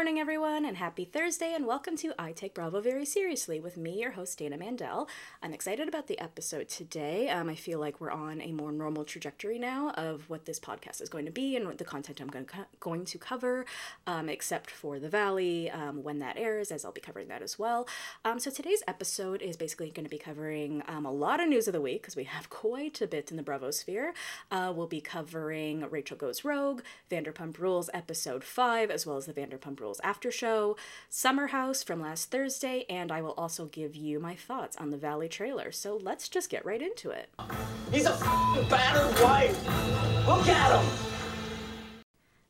Good morning, everyone, and happy Thursday, and welcome to I Take Bravo Very Seriously with me, your host, Dana Mandel. I'm excited about the episode today. Um, I feel like we're on a more normal trajectory now of what this podcast is going to be and what the content I'm going to, going to cover, um, except for The Valley um, when that airs, as I'll be covering that as well. Um, so today's episode is basically going to be covering um, a lot of news of the week because we have quite a bit in the Bravo sphere. Uh, we'll be covering Rachel Goes Rogue, Vanderpump Rules episode 5, as well as the Vanderpump Vanderpump Rules after show, Summer House from last Thursday, and I will also give you my thoughts on the Valley trailer. So let's just get right into it. He's a battered wife. Look at him.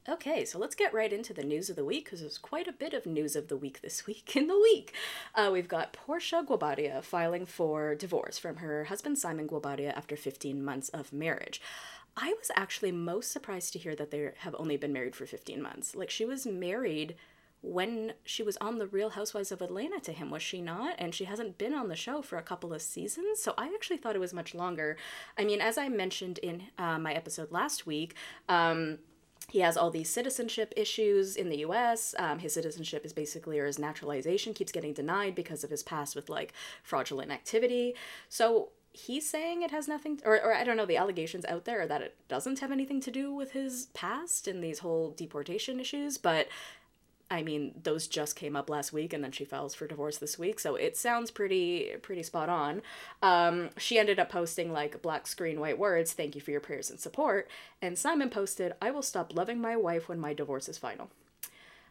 Okay, so let's get right into the news of the week because there's quite a bit of news of the week this week in the week. Uh, we've got Porsha Guobadia filing for divorce from her husband Simon Guobadia after 15 months of marriage. I was actually most surprised to hear that they have only been married for 15 months. Like, she was married when she was on The Real Housewives of Atlanta to him, was she not? And she hasn't been on the show for a couple of seasons, so I actually thought it was much longer. I mean, as I mentioned in uh, my episode last week, um, he has all these citizenship issues in the US. Um, his citizenship is basically, or his naturalization keeps getting denied because of his past with like fraudulent activity. So he's saying it has nothing or, or i don't know the allegations out there that it doesn't have anything to do with his past and these whole deportation issues but i mean those just came up last week and then she files for divorce this week so it sounds pretty pretty spot on. Um, she ended up posting like black screen white words thank you for your prayers and support and simon posted i will stop loving my wife when my divorce is final.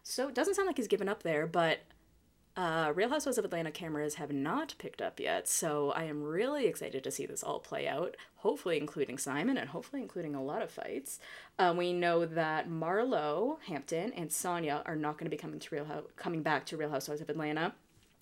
So it doesn't sound like he's given up there but uh, Real Housewives of Atlanta cameras have not picked up yet, so I am really excited to see this all play out. Hopefully, including Simon, and hopefully, including a lot of fights. Uh, we know that Marlo Hampton and Sanya are not going to be coming to Real Ho- coming back to Real Housewives of Atlanta.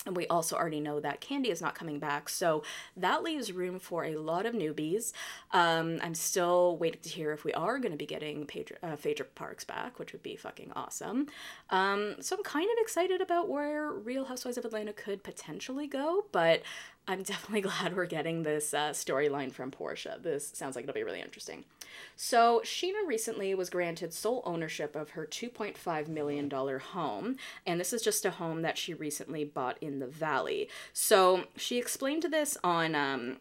And we also already know that Kandi is not coming back. So that leaves room for a lot of newbies. Um, I'm still waiting to hear if we are going to be getting Pedro, uh, Phaedra Parks back, which would be fucking awesome. Um, so I'm kind of excited about where Real Housewives of Atlanta could potentially go, but I'm definitely glad we're getting this uh, storyline from Porsha. This sounds like it'll be really interesting. So, Scheana recently was granted sole ownership of her $2.5 million home, and this is just a home that she recently bought in the Valley. So, she explained this on um,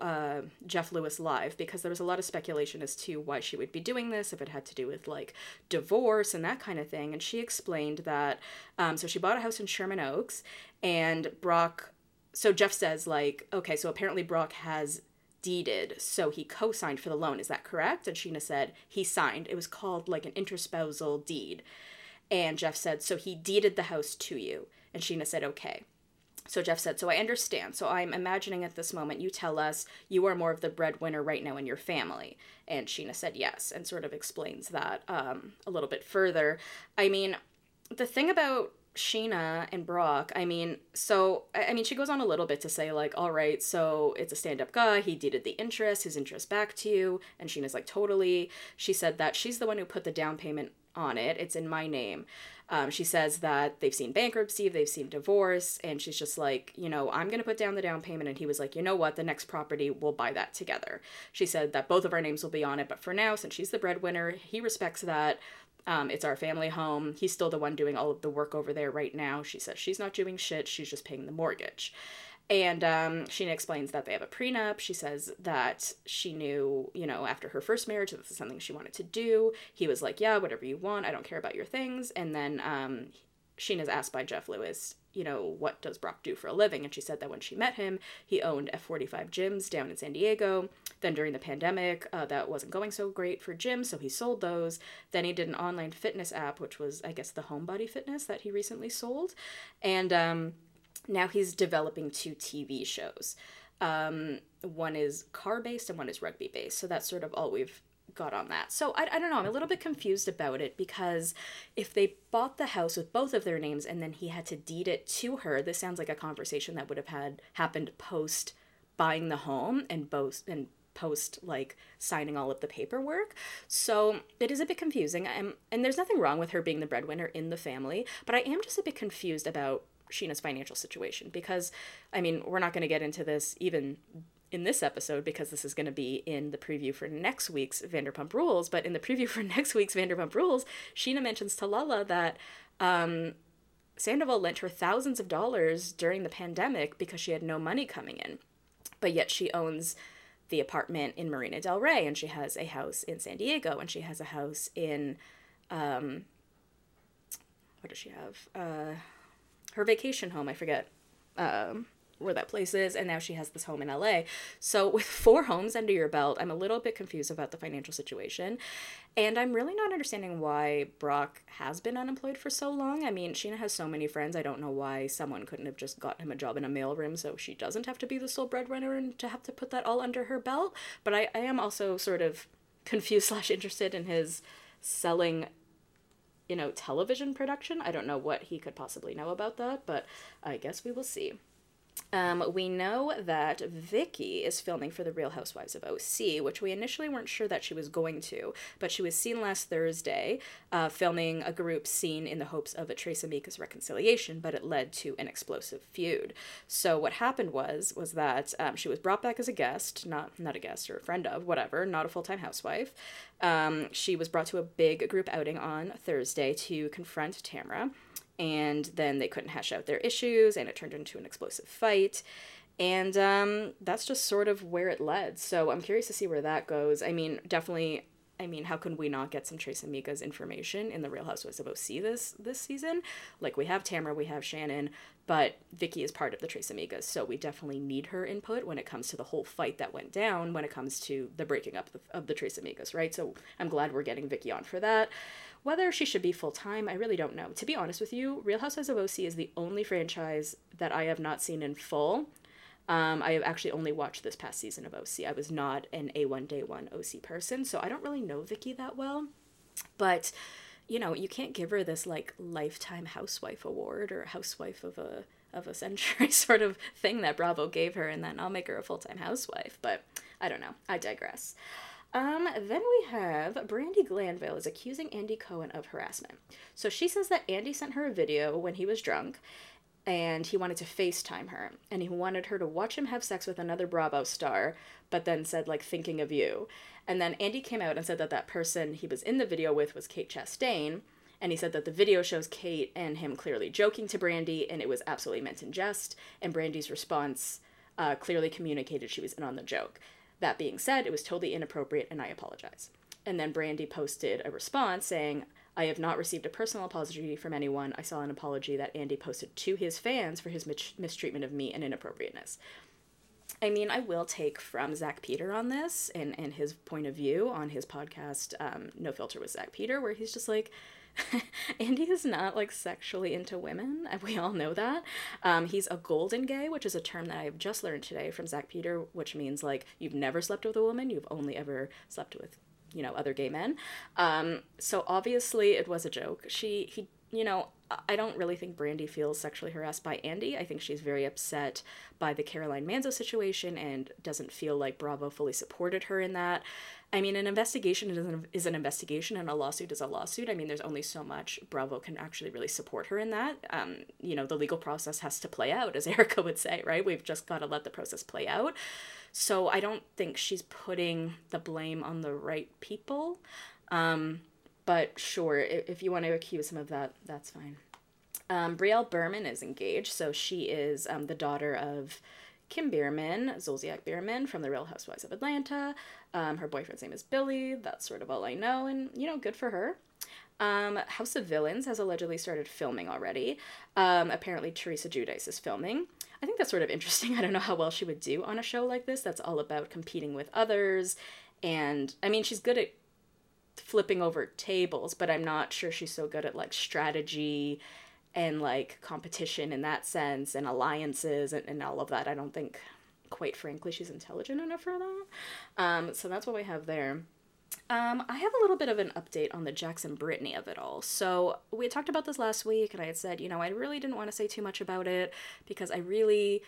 uh, Jeff Lewis Live because there was a lot of speculation as to why she would be doing this, if it had to do with like divorce and that kind of thing. And she explained that um, so she bought a house in Sherman Oaks, and Brock so Jeff says like, okay, so apparently Brock has deeded, so he co-signed for the loan. Is that correct? And Scheana said he signed. It was called like an interspousal deed. And Jeff said, so he deeded the house to you. And Scheana said, okay. So Jeff said, so I understand. So I'm imagining at this moment you tell us you are more of the breadwinner right now in your family. And Scheana said yes, and sort of explains that um, a little bit further. I mean, the thing about Scheana and Brock, I mean, so I mean, she goes on a little bit to say like, all right, so it's a stand-up guy. He deeded the interest, his interest back to you, and Scheana's like, totally. She said that she's the one who put the down payment on it. It's in my name. Um, she says that they've seen bankruptcy, they've seen divorce, and she's just like, you know, I'm to put down the down payment. And he was like, you know what, the next property, we'll buy that together. She said that both of our names will be on it, but for now, since she's the breadwinner, he respects that. Um, it's our family home. He's still the one doing all of the work over there right now. She says she's not doing shit, she's just paying the mortgage. And um, Scheana explains that they have a prenup. She says that she knew, you know, after her first marriage, this is something she wanted to do. He was like, yeah, whatever you want. I don't care about your things. And then um, Scheana's asked by Jeff Lewis, you know, what does Brock do for a living? And she said that when she met him, he owned F45 gyms down in San Diego. Then during the pandemic, uh, that wasn't going so great for gyms, so he sold those. Then he did an online fitness app, which was, I guess, the Homebody Fitness that he recently sold. And um, now he's developing two TV shows. Um, one is car based and one is rugby based. So that's sort of all we've got on that. So I, I don't know. I'm a little bit confused about it because if they bought the house with both of their names and then he had to deed it to her, this sounds like a conversation that would have had happened post buying the home and both and post like signing all of the paperwork. So it is a bit confusing. I'm, and there's nothing wrong with her being the breadwinner in the family, but I am just a bit confused about Scheana's financial situation because I mean, we're not going to get into this even in this episode because this is going to be in the preview for next week's Vanderpump Rules. But in the preview for next week's Vanderpump Rules, Scheana mentions to Lala that Um, Sandoval lent her thousands of dollars during the pandemic because she had no money coming in. But yet she owns the apartment in Marina Del Rey and she has a house in San Diego and she has a house in um what does she have? Uh her vacation home, I forget. Um where that place is, and now she has this home in LA. So, with four homes under your belt, I'm a little bit confused about the financial situation. And I'm really not understanding why Brock has been unemployed for so long. I mean, Scheana has so many friends. I don't know why someone couldn't have just gotten him a job in a mailroom so she doesn't have to be the sole breadwinner and to have to put that all under her belt. But I, I am also sort of confused slash interested in his selling you know television production i don't know what he could possibly know about that but i guess we will see um, we know that Vicki is filming for The Real Housewives of OC, which we initially weren't sure that she was going to, but she was seen last Thursday uh, filming a group scene in the hopes of a Tres Amigas reconciliation, but it led to an explosive feud. So what happened was was that um, she was brought back as a guest, not not a guest or a friend of, whatever, not a full time housewife. Um, she was brought to a big group outing on Thursday to confront Tamra and then they couldn't hash out their issues and it turned into an explosive fight and um, that's just sort of where it led so i'm curious to see where that goes i mean definitely I mean, how can we not get some Tres Amigas information in the Real Housewives of OC this this season? Like we have Tamra, we have Shannon, but Vicki is part of the Tres Amigas, so we definitely need her input when it comes to the whole fight that went down when it comes to the breaking up of, of the Tres Amigas, right? So I'm glad we're getting Vicki on for that. Whether she should be full time, I really don't know. To be honest with you, Real Housewives of OC is the only franchise that I have not seen in full. Um, I have actually only watched this past season of OC. I was not an A1 Day 1 OC person, so I don't really know Vicki that well. But, you know, you can't give her this like lifetime housewife award or housewife of a of a century sort of thing that Bravo gave her, and then I'll make her a full time housewife. But I don't know. I digress. Um, then we have Brandi Glanville is accusing Andy Cohen of harassment. So she says that Andy sent her a video when he was drunk and he wanted to FaceTime her and he wanted her to watch him have sex with another Bravo star, but then said, like, thinking of you. And then Andy came out and said that that person he was in the video with was Kate Chastain. And he said that the video shows Kate and him clearly joking to Brandi and it was absolutely meant in jest. And Brandi's response uh, clearly communicated she was in on the joke. That being said, it was totally inappropriate and I apologize. And then Brandi posted a response saying, I have not received a personal apology from anyone. I saw an apology that Andy posted to his fans for his mis- mistreatment of me and inappropriateness. I mean, I will take from Zach Peter on this and, and his point of view on his podcast, um, No Filter with Zach Peter, where he's just like, Andy is not like sexually into women, we all know that. Um, he's a golden gay, which is a term that I have just learned today from Zach Peter, which means like you've never slept with a woman, you've only ever slept with, you know, other gay men. Um, so obviously it was a joke. She he you know, I don't really think Brandi feels sexually harassed by Andy. I think she's very upset by the Caroline Manzo situation and doesn't feel like Bravo fully supported her in that. I mean, an investigation is an, is an investigation and a lawsuit is a lawsuit. I mean, there's only so much Bravo can actually really support her in that. Um, you know, the legal process has to play out, as Erika would say, right? We've just got to let the process play out. So I don't think she's putting the blame on the right people. Um, but sure, if, if you want to accuse him of that, that's fine. Um, Brielle Biermann is engaged, so she is um, the daughter of Kim Biermann, Zolciak Biermann from The Real Housewives of Atlanta. Um, her boyfriend's name is Billy. That's sort of all I know, and you know, good for her. Um, House of Villains has allegedly started filming already. Um, apparently, Teresa Giudice is filming. I think that's sort of interesting. I don't know how well she would do on a show like this that's all about competing with others. And I mean, she's good at flipping over tables, but I'm not sure she's so good at like strategy and like competition in that sense and alliances and, and all of that. I don't think, quite frankly, she's intelligent enough for that. Um, so that's what we have there. Um, I have a little bit of an update on the Jax and Brittany of it all. So we talked about this last week, and I had said, you know, I really didn't want to say too much about it because I really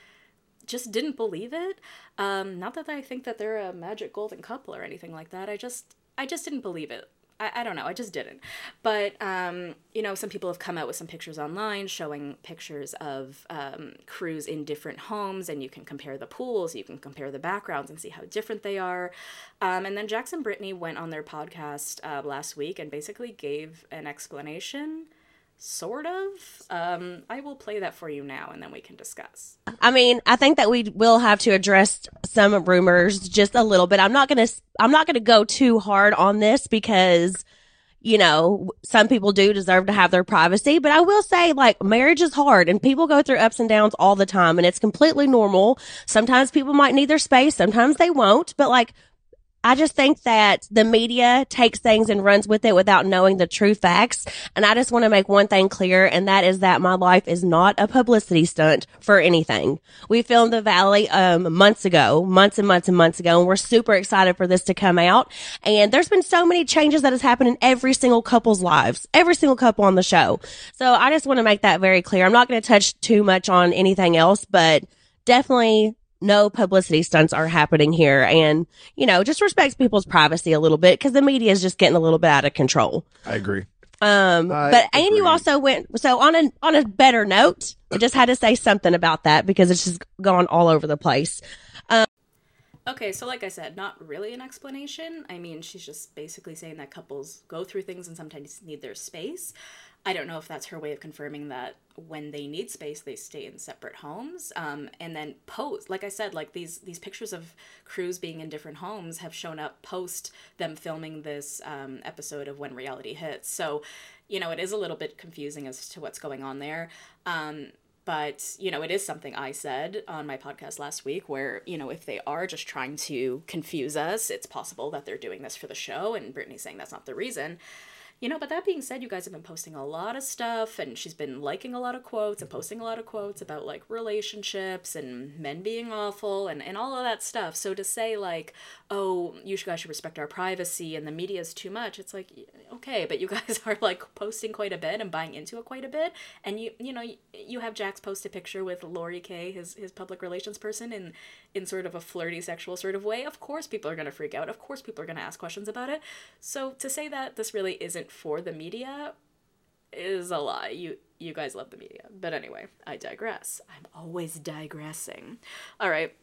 just didn't believe it. Um, not that I think that they're a magic golden couple or anything like that. I just I just didn't believe it. I, I don't know, I just didn't. But, um, you know, some people have come out with some pictures online showing pictures of um, crews in different homes, and you can compare the pools, you can compare the backgrounds and see how different they are. Um, and then Jax and Brittany went on their podcast uh, last week and basically gave an explanation sort of. Um, I will play that for you now, and then we can discuss. I mean, I think that we will have to address some rumors just a little bit. I'm not gonna, I'm not gonna go too hard on this because, you know, some people do deserve to have their privacy, but I will say like marriage is hard and people go through ups and downs all the time and it's completely normal. Sometimes people might need their space. Sometimes they won't, but like I just think that the media takes things and runs with it without knowing the true facts. And I just want to make one thing clear, and that is that my life is not a publicity stunt for anything. We filmed the Valley um, months ago, months and months and months ago, and we're super excited for this to come out. And there's been so many changes that has happened in every single couple's lives, every single couple on the show. So I just want to make that very clear. I'm not going to touch too much on anything else, but definitely no publicity stunts are happening here and, you know, just respects people's privacy a little bit because the media is just getting a little bit out of control. I agree. Um, I but and you also went, so on a, on a better note, I just had to say something about that because it's just gone all over the place. Um, Okay, so like I said, not really an explanation. I mean, she's just basically saying that couples go through things and sometimes need their space. I don't know if that's her way of confirming that when they need space, they stay in separate homes. Um, and then post, like I said, like these these pictures of crews being in different homes have shown up post them filming this um, episode of When Reality Hits. So, you know, it is a little bit confusing as to what's going on there. Um, but you know it is something i said on my podcast last week where you know if they are just trying to confuse us it's possible that they're doing this for the show and brittany's saying that's not the reason you know but that being said you guys have been posting a lot of stuff and she's been liking a lot of quotes and mm-hmm. posting a lot of quotes about like relationships and men being awful and, and all of that stuff. So to say like oh you guys should respect our privacy and the media is too much it's like okay but you guys are like posting quite a bit and buying into it quite a bit. And you you know you, you have jax post a picture with Lori Kay his his public relations person in in sort of a flirty sexual sort of way. Of course people are going to freak out. Of course people are going to ask questions about it. So to say that this really isn't for the media is a lie. You you guys love the media. But anyway i digress. I'm always digressing. All right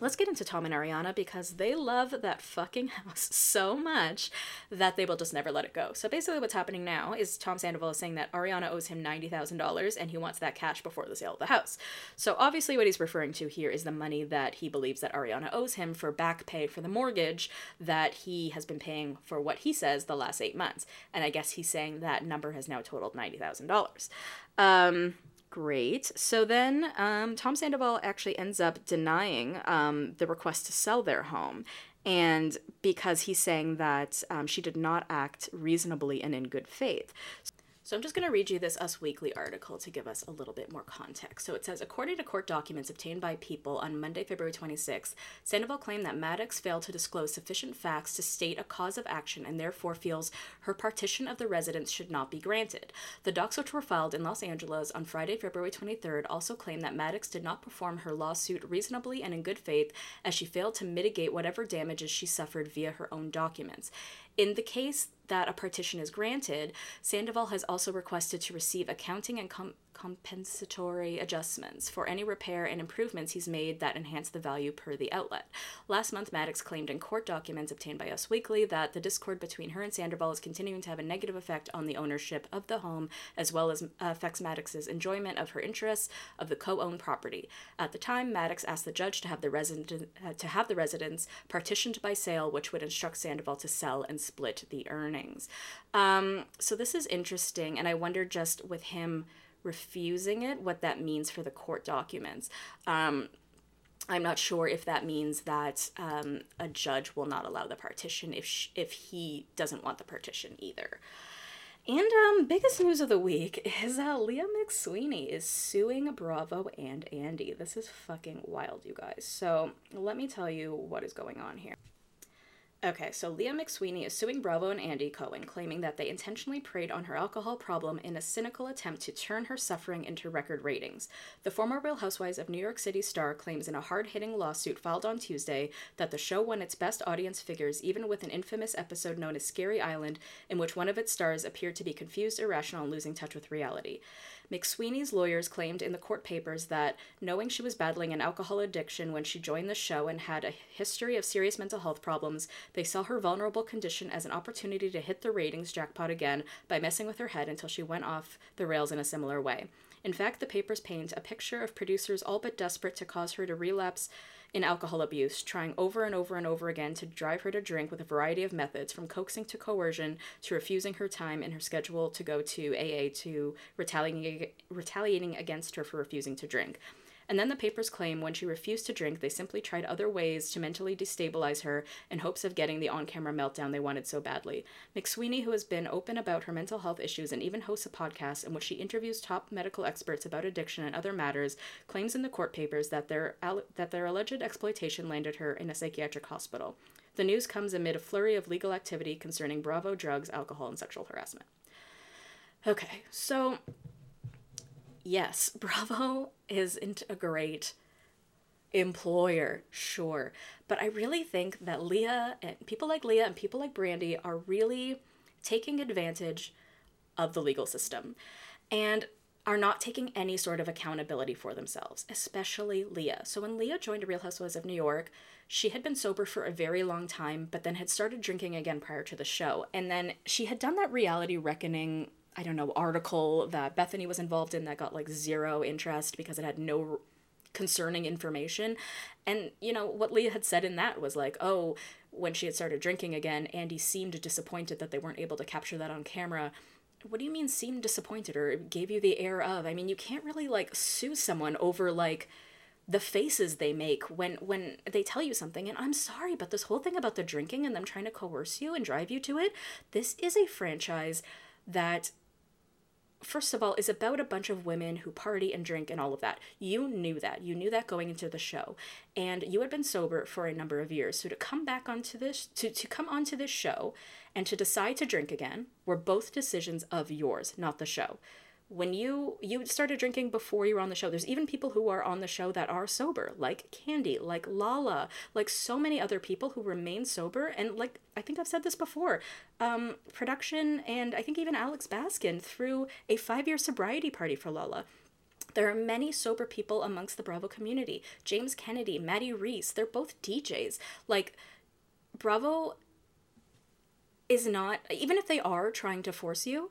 Let's get into Tom and Ariana because they love that fucking house so much that they will just never let it go. So basically, what's happening now is Tom Sandoval is saying that Ariana owes him $90,000 and he wants that cash before the sale of the house. So obviously, what he's referring to here is the money that he believes that Ariana owes him for back pay for the mortgage that he has been paying for what he says the last eight months. And I guess he's saying that number has now totaled $90,000. Um, Great. So then um, Tom Sandoval actually ends up denying um, the request to sell their home. And because he's saying that um, she did not act reasonably and in good faith. So I'm just going to read you this Us Weekly article to give us a little bit more context. So it says, according to court documents obtained by People on Monday, February 26, Sandoval claimed that Madix failed to disclose sufficient facts to state a cause of action and therefore feels her partition of the residence should not be granted. The docs which were filed in Los Angeles on Friday, February 23rd also claim that Madix did not perform her lawsuit reasonably and in good faith as she failed to mitigate whatever damages she suffered via her own documents. In the case that a partition is granted, Sandoval has also requested to receive accounting and com- compensatory adjustments for any repair and improvements he's made that enhance the value per the outlet. Last month, Madix claimed in court documents obtained by Us Weekly that the discord between her and Sandoval is continuing to have a negative effect on the ownership of the home, as well as affects Madix's enjoyment of her interests of the co-owned property. At the time, Madix asked the judge to have the resident uh, to have the residence partitioned by sale, which would instruct Sandoval to sell and split the earnings. Um, so this is interesting, and I wonder just with him refusing it, what that means for the court documents. Um, I'm not sure if that means that um, a judge will not allow the partition if sh- if he doesn't want the partition either. And um, biggest news of the week is uh, Leah McSweeney is suing Bravo and Andy. This is fucking wild, you guys. So let me tell you what is going on here. Okay, so Leah McSweeney is suing Bravo and Andy Cohen, claiming that they intentionally preyed on her alcohol problem in a cynical attempt to turn her suffering into record ratings. The former Real Housewives of New York City star claims in a hard hitting lawsuit filed on Tuesday that the show won its best audience figures even with an infamous episode known as Scary Island, in which one of its stars appeared to be confused, irrational, and losing touch with reality. McSweeney's lawyers claimed in the court papers that, knowing she was battling an alcohol addiction when she joined the show and had a history of serious mental health problems, They saw her vulnerable condition as an opportunity to hit the ratings jackpot again by messing with her head until she went off the rails in a similar way. In fact, the papers paint a picture of producers all but desperate to cause her to relapse in alcohol abuse, trying over and over and over again to drive her to drink with a variety of methods, from coaxing to coercion to refusing her time in her schedule to go to AA to retaliating, retaliating against her for refusing to drink. And then the papers claim when she refused to drink, they simply tried other ways to mentally destabilize her in hopes of getting the on camera meltdown they wanted so badly. McSweeney, who has been open about her mental health issues and even hosts a podcast in which she interviews top medical experts about addiction and other matters, claims in the court papers that their, that their alleged exploitation landed her in a psychiatric hospital. The news comes amid a flurry of legal activity concerning Bravo drugs, alcohol, and sexual harassment. Okay, so yes, Bravo isn't a great employer, sure. But I really think that Leah and people like Leah and people like Brandi are really taking advantage of the legal system and are not taking any sort of accountability for themselves, especially Leah. So when Leah joined Real Housewives of New York, she had been sober for a very long time, but then had started drinking again prior to the show. And then she had done that reality reckoning I don't know, article that Bethany was involved in that got like zero interest because it had no concerning information. And, you know, what Leah had said in that was like, oh, when she had started drinking again, Andy seemed disappointed that they weren't able to capture that on camera. What do you mean seemed disappointed or gave you the air of? I mean, you can't really like sue someone over like the faces they make when when they tell you something and I'm sorry but this whole thing about the drinking and them trying to coerce you and drive you to it this is a franchise that first of all, is about a bunch of women who party and drink and all of that. You knew that. You knew that going into the show. And you had been sober for a number of years. So to come back onto this to, to come onto this show and to decide to drink again were both decisions of yours, not the show when you you started drinking before you were on the show there's even people who are on the show that are sober like Kandi like lala like so many other people who remain sober and like i think i've said this before um, production and i think even alex baskin threw a five year sobriety party for lala there are many sober people amongst the Bravo community. James Kennedy, Maddie Reese, they're both DJs. Like, Bravo is not, even if they are trying to force you,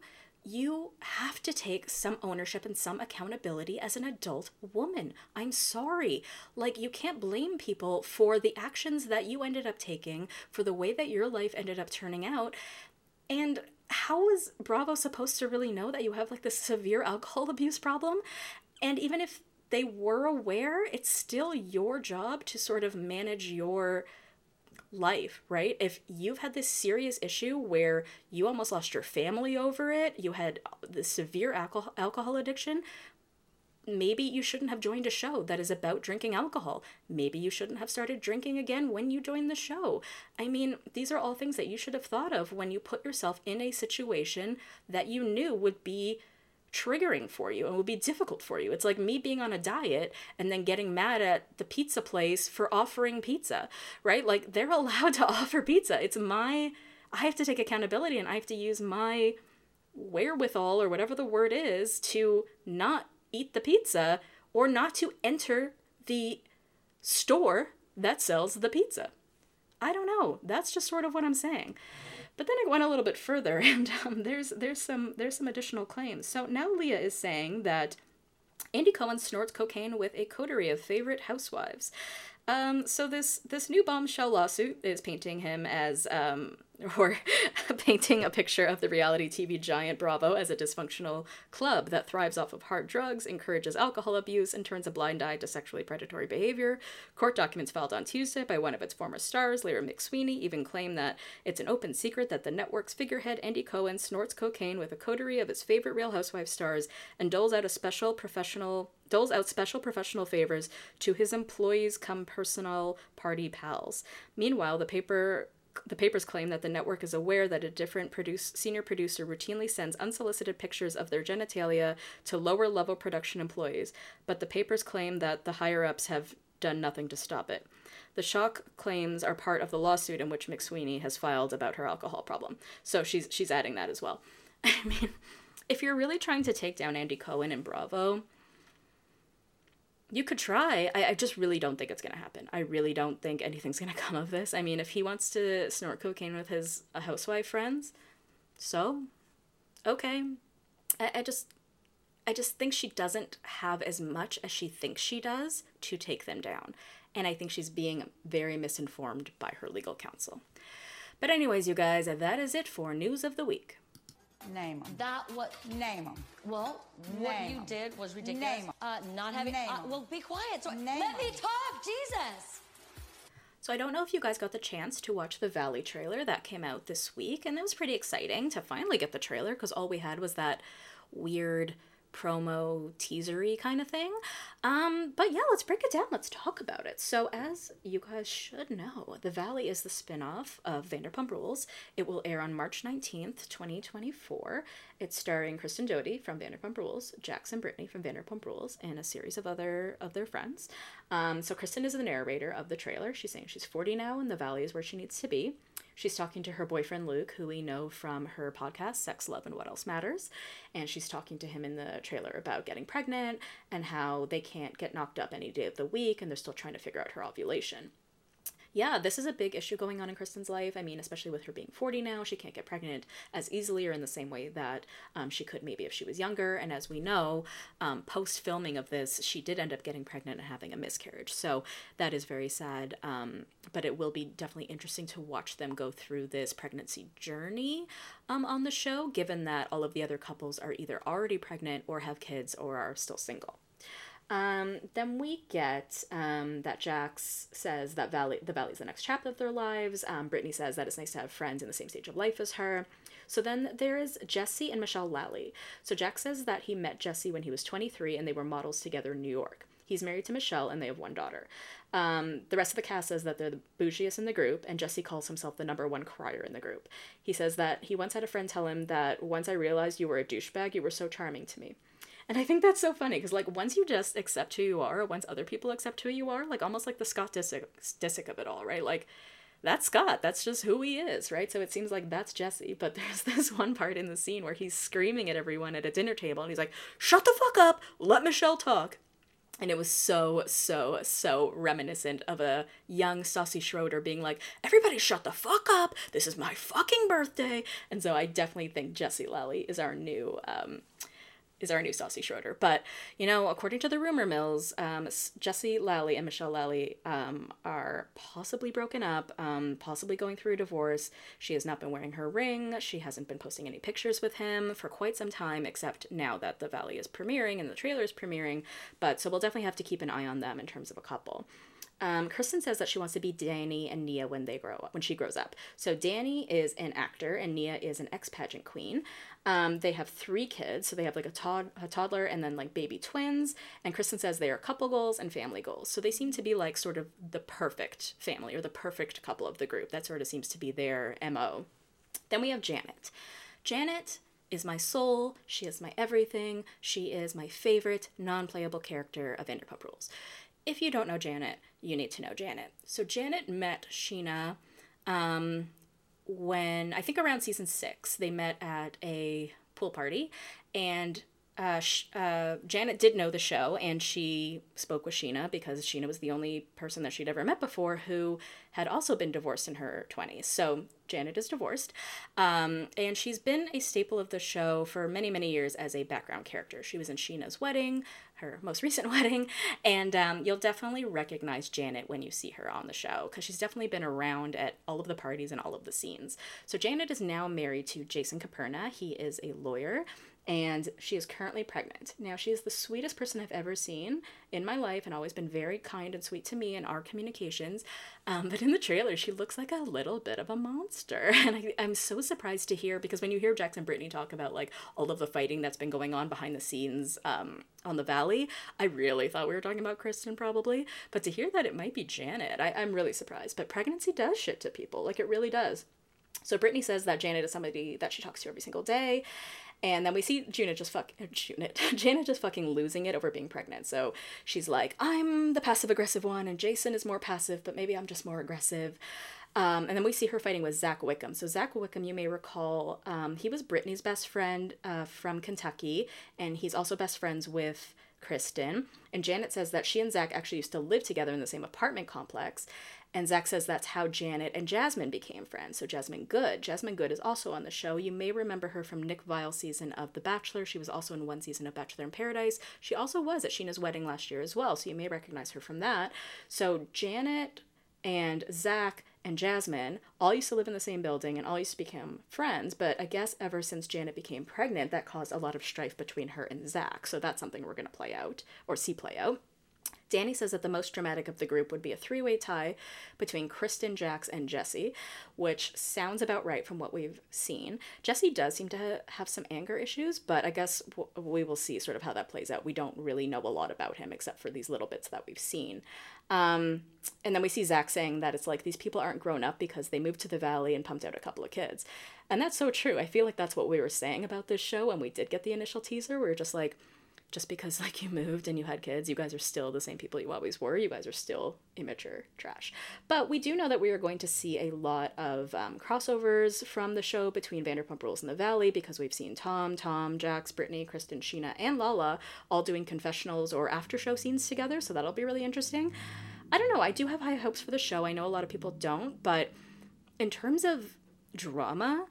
you have to take some ownership and some accountability as an adult woman. I'm sorry. Like, you can't blame people for the actions that you ended up taking, for the way that your life ended up turning out. And how is Bravo supposed to really know that you have like this severe alcohol abuse problem? And even if they were aware, it's still your job to sort of manage your life, right? If you've had this serious issue where you almost lost your family over it, you had the severe alcohol alcohol addiction, maybe you shouldn't have joined a show that is about drinking alcohol. Maybe you shouldn't have started drinking again when you joined the show. I mean, these are all things that you should have thought of when you put yourself in a situation that you knew would be triggering for you and would be difficult for you. It's like me being on a diet and then getting mad at the pizza place for offering pizza, right? Like they're allowed to offer pizza. It's my I have to take accountability and I have to use my wherewithal or whatever the word is to not eat the pizza or not to enter the store that sells the pizza. I don't know. That's just sort of what I'm saying. But then it went a little bit further, and um, there's there's some there's some additional claims. So now Leah is saying that Andy Cohen snorts cocaine with a coterie of favorite housewives. Um, so this this new bombshell lawsuit is painting him as um, or painting a picture of the reality TV giant Bravo as a dysfunctional club that thrives off of hard drugs, encourages alcohol abuse, and turns a blind eye to sexually predatory behavior. Court documents filed on Tuesday by one of its former stars, Leah McSweeney, even claim that it's an open secret that the network's figurehead Andy Cohen snorts cocaine with a coterie of his favorite Real Housewives stars and doles out a special professional doles out special professional favors to his employees come personal party pals. Meanwhile, the paper the papers claim that the network is aware that a different produce, senior producer routinely sends unsolicited pictures of their genitalia to lower level production employees, but the papers claim that the higher ups have done nothing to stop it. The shock claims are part of the lawsuit in which McSweeney has filed about her alcohol problem. So she's she's adding that as well. I mean, if you're really trying to take down Andy Cohen and Bravo, you could try. I, I just really don't think it's gonna happen. I really don't think anything's gonna come of this. I mean, if he wants to snort cocaine with his uh, housewife friends, so okay. I, I just I just think she doesn't have as much as she thinks she does to take them down. And I think she's being very misinformed by her legal counsel. But anyways, you guys, that is it for news of the week. Name them. That what? Name them. Well, what Name you 'em. did was ridiculous. Name 'em. Uh, not having. Name uh, 'em. well, be quiet. So Name let me talk. Jesus. So I don't know if you guys got the chance to watch the Valley trailer that came out this week, and it was pretty exciting to finally get the trailer because all we had was that weird promo teasery kind of thing. Um, but yeah, let's break it down. Let's talk about it. So as you guys should know, The Valley is the spin-off of Vanderpump Rules. It will air on March 19th, 2024. It's starring Kristen Doute from Vanderpump Rules, Jax and Brittany from Vanderpump Rules, and a series of other of their friends. Um, so Kristen is the narrator of the trailer. She's saying she's 40 now and the Valley is where she needs to be. She's talking to her boyfriend Luke, who we know from her podcast, Sex, Love, and What Else Matters. And she's talking to him in the trailer about getting pregnant and how they can't get knocked up any day of the week and they're still trying to figure out her ovulation. Yeah, this is a big issue going on in Kristen's life. I mean, especially with her being 40 now, she can't get pregnant as easily or in the same way that um, she could maybe if she was younger. And as we know, um, post filming of this, she did end up getting pregnant and having a miscarriage. So that is very sad. Um, but it will be definitely interesting to watch them go through this pregnancy journey um, on the show, given that all of the other couples are either already pregnant or have kids or are still single. Um, then we get um, that Jax says that Valley, the Valley is the next chapter of their lives. Um, Brittany says that it's nice to have friends in the same stage of life as her. So then there is Jesse and Michelle Lally. So Jack says that he met Jesse when he was 23 and they were models together in New York. He's married to Michelle and they have one daughter. Um, the rest of the cast says that they're the bougiest in the group, and Jesse calls himself the number one crier in the group. He says that he once had a friend tell him that once I realized you were a douchebag, you were so charming to me. And I think that's so funny because, like, once you just accept who you are, once other people accept who you are, like, almost like the Scott Disick, Disick of it all, right? Like, that's Scott. That's just who he is, right? So it seems like that's Jesse. But there's this one part in the scene where he's screaming at everyone at a dinner table and he's like, shut the fuck up, let Michelle talk. And it was so, so, so reminiscent of a young Stassi Schroeder being like, everybody shut the fuck up. This is my fucking birthday. And so I definitely think Jesse Lally is our new um, is our new Stassi Schroeder. But, you know, according to the rumor mills, um, Jesse Lally and Michelle Lally um, are possibly broken up, um, possibly going through a divorce. She has not been wearing her ring. She hasn't been posting any pictures with him for quite some time, except now that The Valley is premiering and the trailer is premiering. But so we'll definitely have to keep an eye on them in terms of a couple. Um, Kristen says that she wants to be Danny and Nia when they grow up, when she grows up. So Danny is an actor and Nia is an ex pageant queen. Um, they have three kids, so they have like a, tod- a toddler and then like baby twins. And Kristen says they are couple goals and family goals. So they seem to be like sort of the perfect family or the perfect couple of the group. That sort of seems to be their mo. Then we have Janet. Janet is my soul. She is my everything. She is my favorite non playable character of Vanderpump Rules. If you don't know Janet, you need to know Janet. So Janet met Scheana um, when I think around season six. They met at a pool party, and uh, uh, Janet did know the show, and she spoke with Scheana because Scheana was the only person that she'd ever met before who had also been divorced in her 20s. So Janet is divorced, um, and she's been a staple of the show for many, many years as a background character. She was in Scheana's wedding, her most recent wedding, and um, you'll definitely recognize Janet when you see her on the show because she's definitely been around at all of the parties and all of the scenes. So Janet is now married to Jason Caperna. He is a lawyer and she is currently pregnant. Now, she is the sweetest person I've ever seen in my life and always been very kind and sweet to me in our communications. Um, but in the trailer, she looks like a little bit of a monster. And I, I'm so surprised to hear because when you hear Jax and Brittany talk about like all of the fighting that's been going on behind the scenes um, on the Valley, I really thought we were talking about Kristen probably. But to hear that it might be Janet, I, I'm really surprised. But pregnancy does shit to people, like it really does. So Brittany says that Janet is somebody that she talks to every single day. And then we see Janet just fuck Janet, Janet just fucking losing it over being pregnant. So she's like, I'm the passive aggressive one, and Jason is more passive, but maybe I'm just more aggressive. Um, and then we see her fighting with Zach Wickham. So Zach Wickham, you may recall, um, he was Brittany's best friend uh, from Kentucky, and he's also best friends with Kristen. And Janet says that she and Zach actually used to live together in the same apartment complex. And Zach says that's how Janet and Jasmine became friends. So Jasmine Goode. Jasmine Goode is also on the show. You may remember her from Nick Viall's season of The Bachelor. She was also in one season of Bachelor in Paradise. She also was at Scheana's wedding last year as well. So you may recognize her from that. So Janet and Zach and Jasmine all used to live in the same building and all used to become friends, but I guess ever since Janet became pregnant, that caused a lot of strife between her and Zach. So that's something we're going to play out or see play out. Danny says that the most dramatic of the group would be a three way tie between Kristen, Jax, and Jesse, which sounds about right from what we've seen. Jesse does seem to ha- have some anger issues, but I guess we will see sort of how that plays out. We don't really know a lot about him except for these little bits that we've seen. Um, and then we see Zach saying that it's like these people aren't grown up because they moved to the valley and pumped out a couple of kids. And that's so true. I feel like that's what we were saying about this show when we did get the initial teaser. We were just like, just because like you moved and you had kids, you guys are still the same people you always were. You guys are still immature trash. But we do know that we are going to see a lot of um, crossovers from the show between Vanderpump Rules and The Valley because we've seen Tom, Tom, Jax, Brittany, Kristen, Scheana, and Lala all doing confessionals or after show scenes together. So that'll be really interesting. I don't know. I do have high hopes for the show. I know a lot of people don't, but in terms of drama,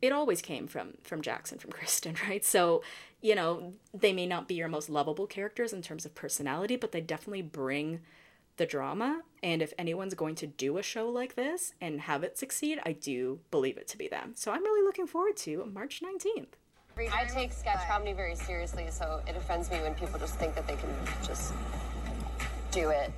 it always came from from Jackson from Kristen, right? So, you know, they may not be your most lovable characters in terms of personality, but they definitely bring the drama. And if anyone's going to do a show like this and have it succeed, I do believe it to be them. So I'm really looking forward to March 19th. I take sketch comedy very seriously, so it offends me when people just think that they can just do it.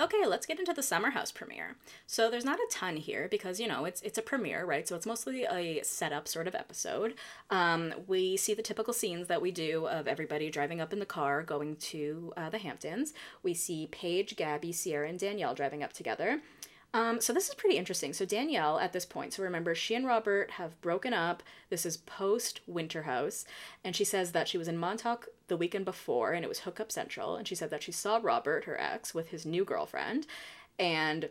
Okay, let's get into the Summer House premiere. So there's not a ton here because you know it's it's a premiere, right? So it's mostly a setup sort of episode. Um, we see the typical scenes that we do of everybody driving up in the car going to uh, the Hamptons. We see Paige, Gabby, Ciara, and Danielle driving up together. Um, so this is pretty interesting. So Danielle, at this point, so remember, she and Robert have broken up. This is post Winter House, and she says that she was in Montauk the weekend before, and it was Hookup Central, and she said that she saw Robert, her ex, with his new girlfriend, and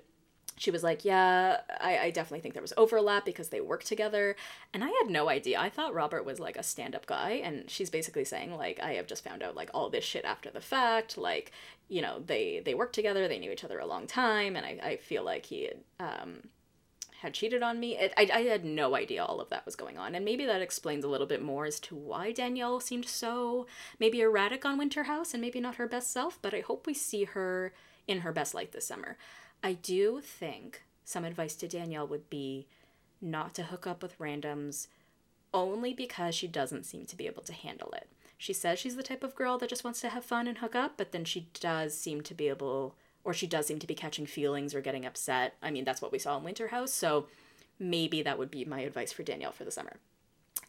she was like, Yeah, I, I definitely think there was overlap because they work together. And I had no idea. I thought Robert was like a stand up guy. And she's basically saying, like, I have just found out like all this shit after the fact. Like, you know, they they worked together, they knew each other a long time, and I, I feel like he had um had cheated on me. It, I, I had no idea all of that was going on. And maybe that explains a little bit more as to why Danielle seemed so maybe erratic on Winter House and maybe not her best self, but I hope we see her in her best light this summer. I do think some advice to Danielle would be not to hook up with randoms only because she doesn't seem to be able to handle it. She says she's the type of girl that just wants to have fun and hook up, but then she does seem to be able, or she does seem to be catching feelings or getting upset. I mean, that's what we saw in Winter House, so maybe that would be my advice for Danielle for the summer.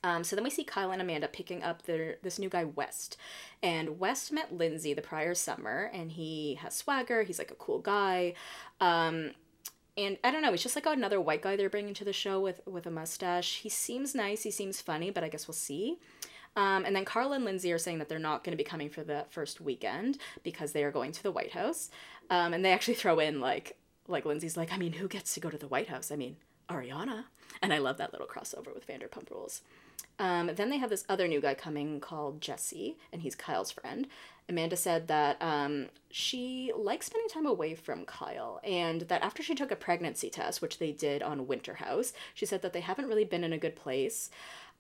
Um, so then we see Kyle and Amanda picking up their this new guy West, and West met Lindsay the prior summer, and he has swagger. He's like a cool guy, um, and I don't know. He's just like another white guy they're bringing to the show with with a mustache. He seems nice. He seems funny, but I guess we'll see. Um, and then Carla and Lindsay are saying that they're not going to be coming for the first weekend because they are going to the White House. Um, and they actually throw in like like Lindsay's like, I mean, who gets to go to the White House? I mean, Ariana. And I love that little crossover with Vanderpump Rules. Um, then they have this other new guy coming called Jesse, and he's Kyle's friend. Amanda said that um, she likes spending time away from Kyle, and that after she took a pregnancy test, which they did on Winter House, she said that they haven't really been in a good place.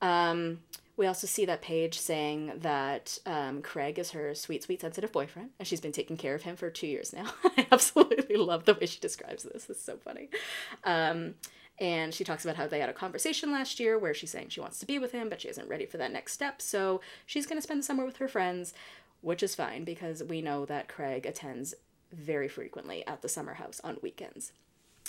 Um, we also see that Paige saying that um, Craig is her sweet, sweet, sensitive boyfriend, and she's been taking care of him for two years now. I absolutely love the way she describes this. It's so funny. Um, and she talks about how they had a conversation last year where she's saying she wants to be with him, but she isn't ready for that next step. So she's going to spend the summer with her friends, which is fine because we know that Craig attends very frequently at the summer house on weekends.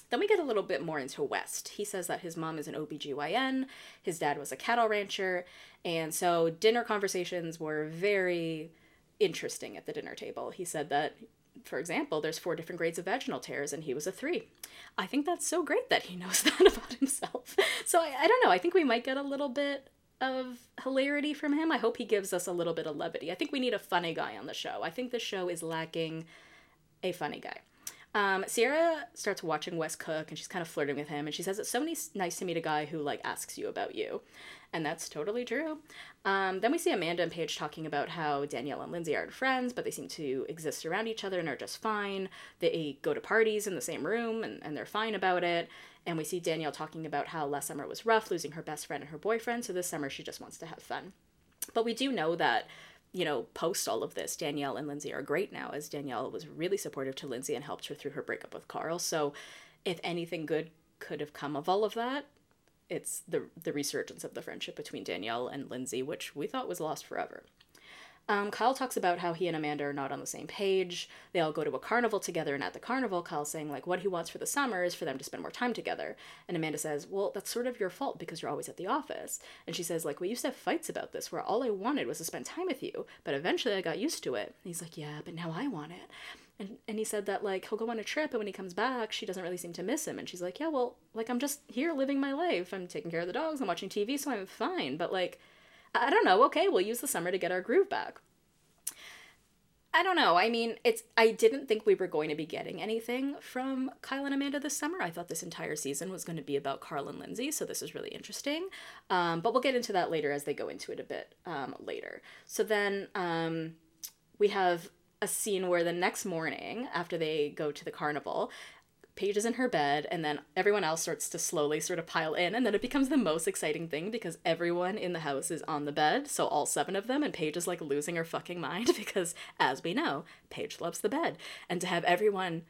Then we get a little bit more into West. He says that his mom is an OBGYN, his dad was a cattle rancher, and so dinner conversations were very interesting at the dinner table. He said that, for example, there's four different grades of vaginal tears, and he was a three. I think that's so great that he knows that about himself. So I, I don't know. I think we might get a little bit of hilarity from him. I hope he gives us a little bit of levity. I think we need a funny guy on the show. I think the show is lacking a funny guy. Um, Ciara starts watching Wes Cook and she's kind of flirting with him and she says it's so nice, to meet a guy who like asks you about you. And that's totally true. Um, then we see Amanda and Paige talking about how Danielle and Lindsay aren't friends, but they seem to exist around each other and are just fine. They go to parties in the same room and, and they're fine about it. And we see Danielle talking about how last summer was rough, losing her best friend and her boyfriend, so this summer she just wants to have fun. But we do know that you know, post all of this, Danielle and Lindsay are great now, as Danielle was really supportive to Lindsay and helped her through her breakup with Carl. So, if anything good could have come of all of that, it's the the resurgence of the friendship between Danielle and Lindsay, which we thought was lost forever. Um, Kyle talks about how he and Amanda are not on the same page. They all go to a carnival together, and at the carnival, Kyle's saying, like, what he wants for the summer is for them to spend more time together. And Amanda says, well, that's sort of your fault because you're always at the office. And she says, like, we used to have fights about this where all I wanted was to spend time with you, but eventually I got used to it. And he's like, yeah, but now I want it. And, and he said that, like, he'll go on a trip, and when he comes back, she doesn't really seem to miss him. And she's like, yeah, well, like, I'm just here living my life. I'm taking care of the dogs, I'm watching TV, so I'm fine. But, like, I don't know. Okay, we'll use the summer to get our groove back. I don't know. I mean, it's I didn't think we were going to be getting anything from Kyle and Amanda this summer. I thought this entire season was going to be about Carl and Lindsay, so this is really interesting. Um, but we'll get into that later as they go into it a bit um, later. So then um, we have a scene where the next morning, after they go to the carnival, Paige is in her bed, and then everyone else starts to slowly sort of pile in, and then it becomes the most exciting thing because everyone in the house is on the bed, so all seven of them, and Paige is like losing her fucking mind because, as we know, Paige loves the bed. And to have everyone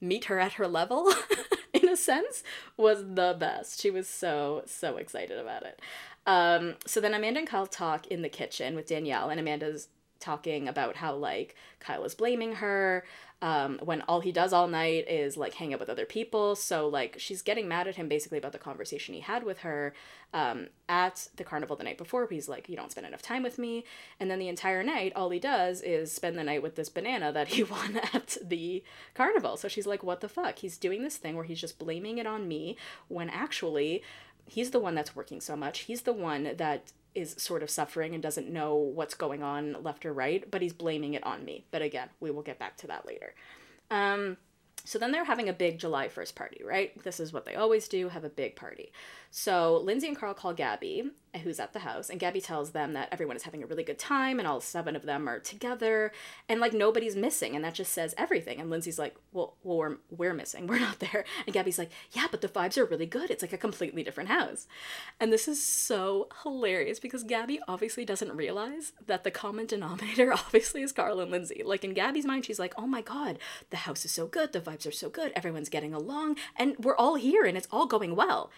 meet her at her level, in a sense, was the best. She was so, so excited about it. Um, so then Amanda and Kyle talk in the kitchen with Danielle, and Amanda's talking about how like Kyle is blaming her um, when all he does all night is like hang out with other people. So like she's getting mad at him basically about the conversation he had with her um, at the carnival the night before. He's like, you don't spend enough time with me, and then the entire night all he does is spend the night with this banana that he won at the carnival. So she's like, what the fuck? He's doing this thing where he's just blaming it on me when actually he's the one that's working so much. He's the one that is sort of suffering and doesn't know what's going on left or right, but he's blaming it on me. But again, we will get back to that later. Um, so then they're having a big July 1st party, right? This is what they always do have a big party. So Lindsay and Carl call Gabby, who's at the house, and Gabby tells them that everyone is having a really good time and all seven of them are together and like nobody's missing. And that just says everything. And Lindsay's like, well, well we're, we're missing. We're not there. And Gabby's like, yeah, but the vibes are really good. It's like a completely different house. And this is so hilarious because Gabby obviously doesn't realize that the common denominator obviously is Carl and Lindsay. Like in Gabby's mind, she's like, oh my God, the house is so good. The vibes are so good. Everyone's getting along and we're all here and it's all going well.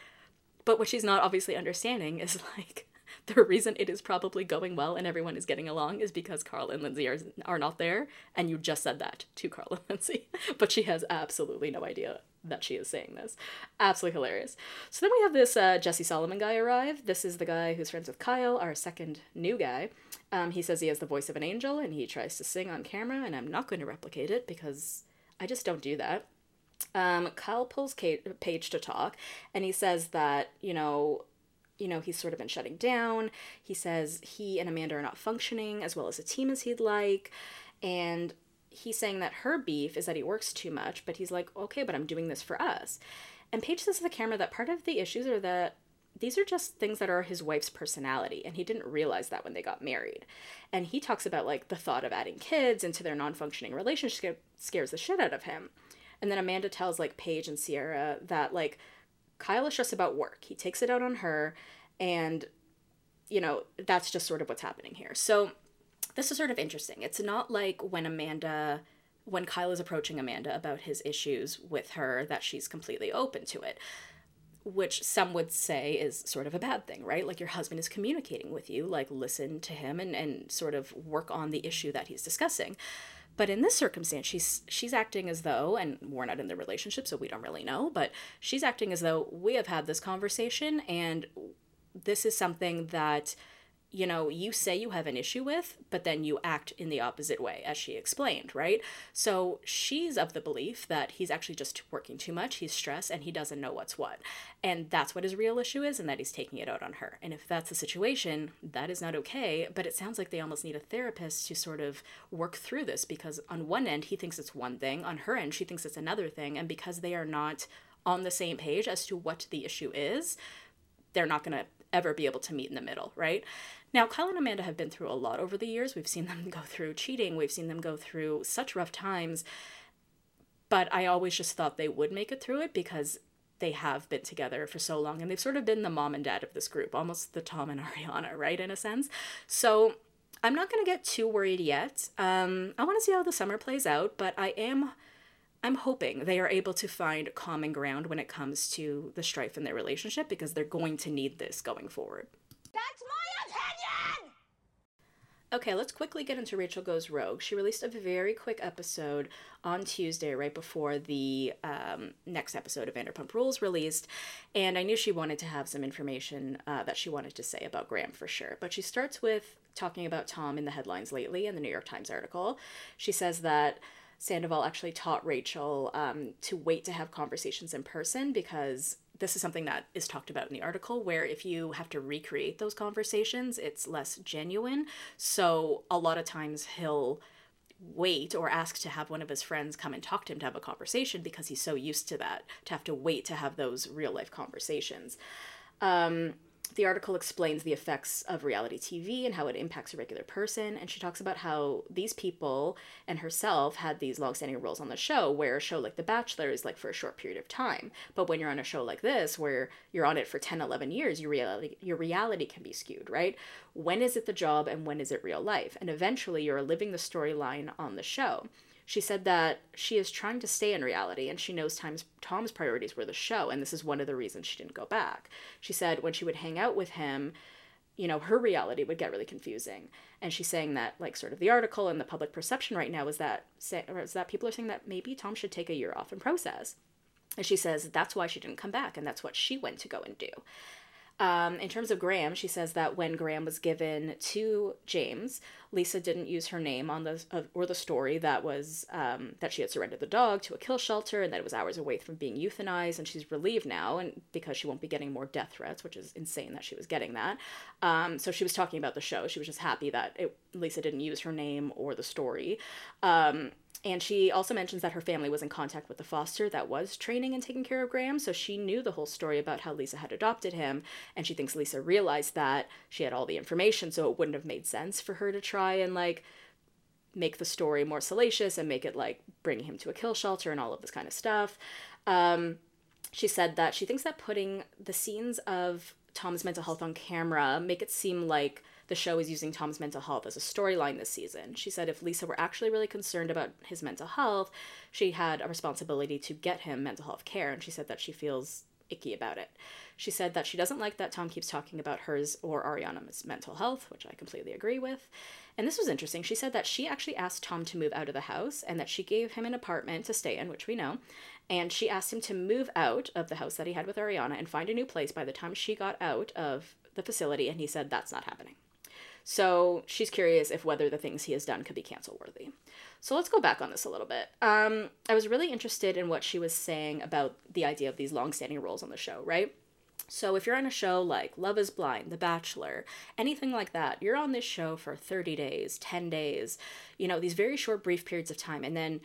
But what she's not obviously understanding is like the reason it is probably going well and everyone is getting along is because Carl and Lindsay are, are not there, and you just said that to Carl and Lindsay. But she has absolutely no idea that she is saying this. Absolutely hilarious. So then we have this uh, Jesse Solomon guy arrive. This is the guy who's friends with Kyle, our second new guy. Um, he says he has the voice of an angel and he tries to sing on camera, and I'm not going to replicate it because I just don't do that um, Kyle pulls Kate, Paige to talk, and he says that you know, you know, he's sort of been shutting down. He says he and Amanda are not functioning as well as a team as he'd like, and he's saying that her beef is that he works too much. But he's like, okay, but I'm doing this for us. And Paige says to the camera that part of the issues are that these are just things that are his wife's personality and he didn't realize that when they got married and he talks about like the thought of adding kids into their non-functioning relationship scares the shit out of him and then Amanda tells like Paige and Ciara that like Kyle is just about work. He takes it out on her and you know, that's just sort of what's happening here. So this is sort of interesting. It's not like when Amanda when Kyle is approaching Amanda about his issues with her that she's completely open to it. Which some would say is sort of a bad thing, right? Like your husband is communicating with you, like listen to him and, and sort of work on the issue that he's discussing. But in this circumstance, she's she's acting as though, and we're not in the relationship, so we don't really know, but she's acting as though we have had this conversation and this is something that you know, you say you have an issue with, but then you act in the opposite way, as she explained, right? So she's of the belief that he's actually just working too much, he's stressed, and he doesn't know what's what. And that's what his real issue is, and that he's taking it out on her. And if that's the situation, that is not okay, but it sounds like they almost need a therapist to sort of work through this because on one end, he thinks it's one thing, on her end, she thinks it's another thing, and because they are not on the same page as to what the issue is, they're not going to ever be able to meet in the middle, right? Now, Kyle and Amanda have been through a lot over the years. We've seen them go through cheating, we've seen them go through such rough times. But I always just thought they would make it through it because they have been together for so long and they've sort of been the mom and dad of this group, almost the Tom and Ariana, right, in a sense. So I'm not going to get too worried yet. Um, I want to see how the summer plays out, but I am. I'm hoping they are able to find common ground when it comes to the strife in their relationship because they're going to need this going forward. That's my opinion! Okay, let's quickly get into Rachel Goes Rogue. She released a very quick episode on Tuesday, right before the um, next episode of Vanderpump Rules released, and I knew she wanted to have some information uh, that she wanted to say about Graham for sure. But she starts with talking about Tom in the headlines lately in the New York Times article. She says that Sandoval actually taught Rachel um, to wait to have conversations in person because this is something that is talked about in the article where if you have to recreate those conversations, it's less genuine. So a lot of times he'll wait or ask to have one of his friends come and talk to him to have a conversation because he's so used to that, to have to wait to have those real life conversations. Um, the article explains the effects of reality TV and how it impacts a regular person. And she talks about how these people and herself had these longstanding roles on the show, where a show like The Bachelor is like for a short period of time. But when you're on a show like this, where you're on it for 10, 11 years, your reality, your reality can be skewed, right? When is it the job and when is it real life? And eventually you're living the storyline on the show. She said that she is trying to stay in reality and she knows Tom's, Tom's priorities were the show, and this is one of the reasons she didn't go back. She said when she would hang out with him, you know, her reality would get really confusing. And she's saying that, like, sort of the article and the public perception right now is that, say, is that people are saying that maybe Tom should take a year off and process. And she says that's why she didn't come back, and that's what she went to go and do. Um, in terms of Graham, she says that when Graham was given to James, Lisa didn't use her name on the uh, or the story that was um, that she had surrendered the dog to a kill shelter and that it was hours away from being euthanized, and she's relieved now, and because she won't be getting more death threats, which is insane that she was getting that. Um, so she was talking about the show. She was just happy that it, Lisa didn't use her name or the story. Um, and she also mentions that her family was in contact with the foster that was training and taking care of Graham, so she knew the whole story about how Lisa had adopted him, and she thinks Lisa realized that she had all the information, so it wouldn't have made sense for her to try and like make the story more salacious and make it like bringing him to a kill shelter and all of this kind of stuff. Um, she said that she thinks that putting the scenes of Tom's mental health on camera make it seem like the show is using Tom's mental health as a storyline this season. She said if Lisa were actually really concerned about his mental health, she had a responsibility to get him mental health care, and she said that she feels icky about it. She said that she doesn't like that Tom keeps talking about hers or Ariana's mental health, which I completely agree with. And this was interesting. She said that she actually asked Tom to move out of the house and that she gave him an apartment to stay in, which we know. And she asked him to move out of the house that he had with Ariana and find a new place by the time she got out of the facility. And he said that's not happening. So she's curious if whether the things he has done could be cancel worthy. So let's go back on this a little bit. Um, I was really interested in what she was saying about the idea of these long-standing roles on the show, right? So if you're on a show like Love is Blind, The Bachelor, anything like that, you're on this show for 30 days, 10 days, you know, these very short brief periods of time and then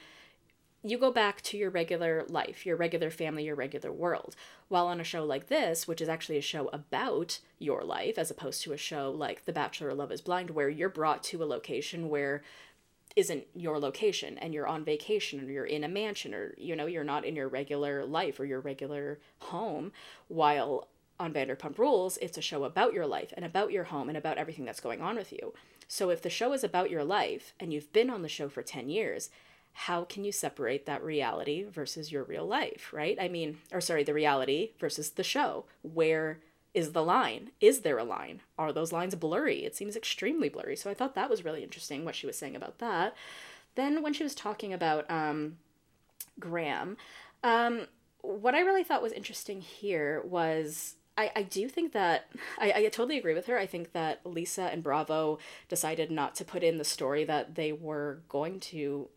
you go back to your regular life, your regular family, your regular world. While on a show like this, which is actually a show about your life, as opposed to a show like The Bachelor or Love is Blind, where you're brought to a location where isn't your location and you're on vacation or you're in a mansion or you know you're not in your regular life or your regular home while on Vanderpump Rules it's a show about your life and about your home and about everything that's going on with you. So if the show is about your life and you've been on the show for 10 years, how can you separate that reality versus your real life, right? I mean, or sorry, the reality versus the show. Where is the line? Is there a line? Are those lines blurry? It seems extremely blurry. So I thought that was really interesting what she was saying about that. Then when she was talking about um, Graham, um, what I really thought was interesting here was I, I do think that I, I totally agree with her. I think that Lisa and Bravo decided not to put in the story that they were going to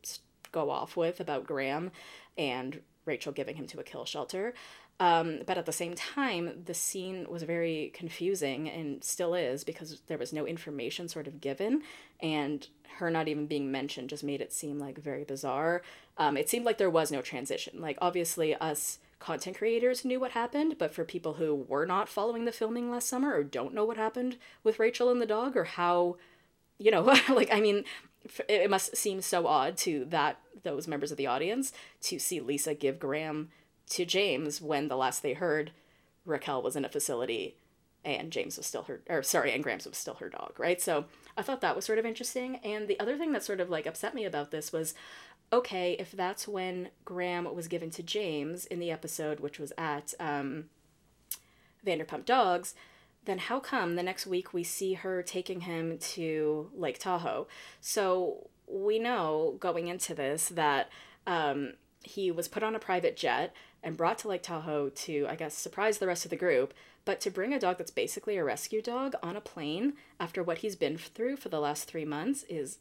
go off with about Graham and Rachel giving him to a kill shelter. Um, but at the same time, the scene was very confusing and still is because there was no information sort of given, and her not even being mentioned just made it seem like very bizarre. Um, it seemed like there was no transition. Like, obviously, us content creators knew what happened, but for people who were not following the filming last summer or don't know what happened with Rachel and the dog or how, you know, like, I mean, it must seem so odd to that those members of the audience to see Lisa give Graham to James when the last they heard Raquel was in a facility and James was still her or sorry, and Grams was still her dog, right? So I thought that was sort of interesting. And the other thing that sort of like upset me about this was okay, if that's when Graham was given to James in the episode, which was at um, Vanderpump Dogs, then how come the next week we see her taking him to Lake Tahoe? So we know going into this that um, he was put on a private jet and brought to Lake Tahoe to, I guess, surprise the rest of the group. But to bring a dog that's basically a rescue dog on a plane after what he's been through for the last three months is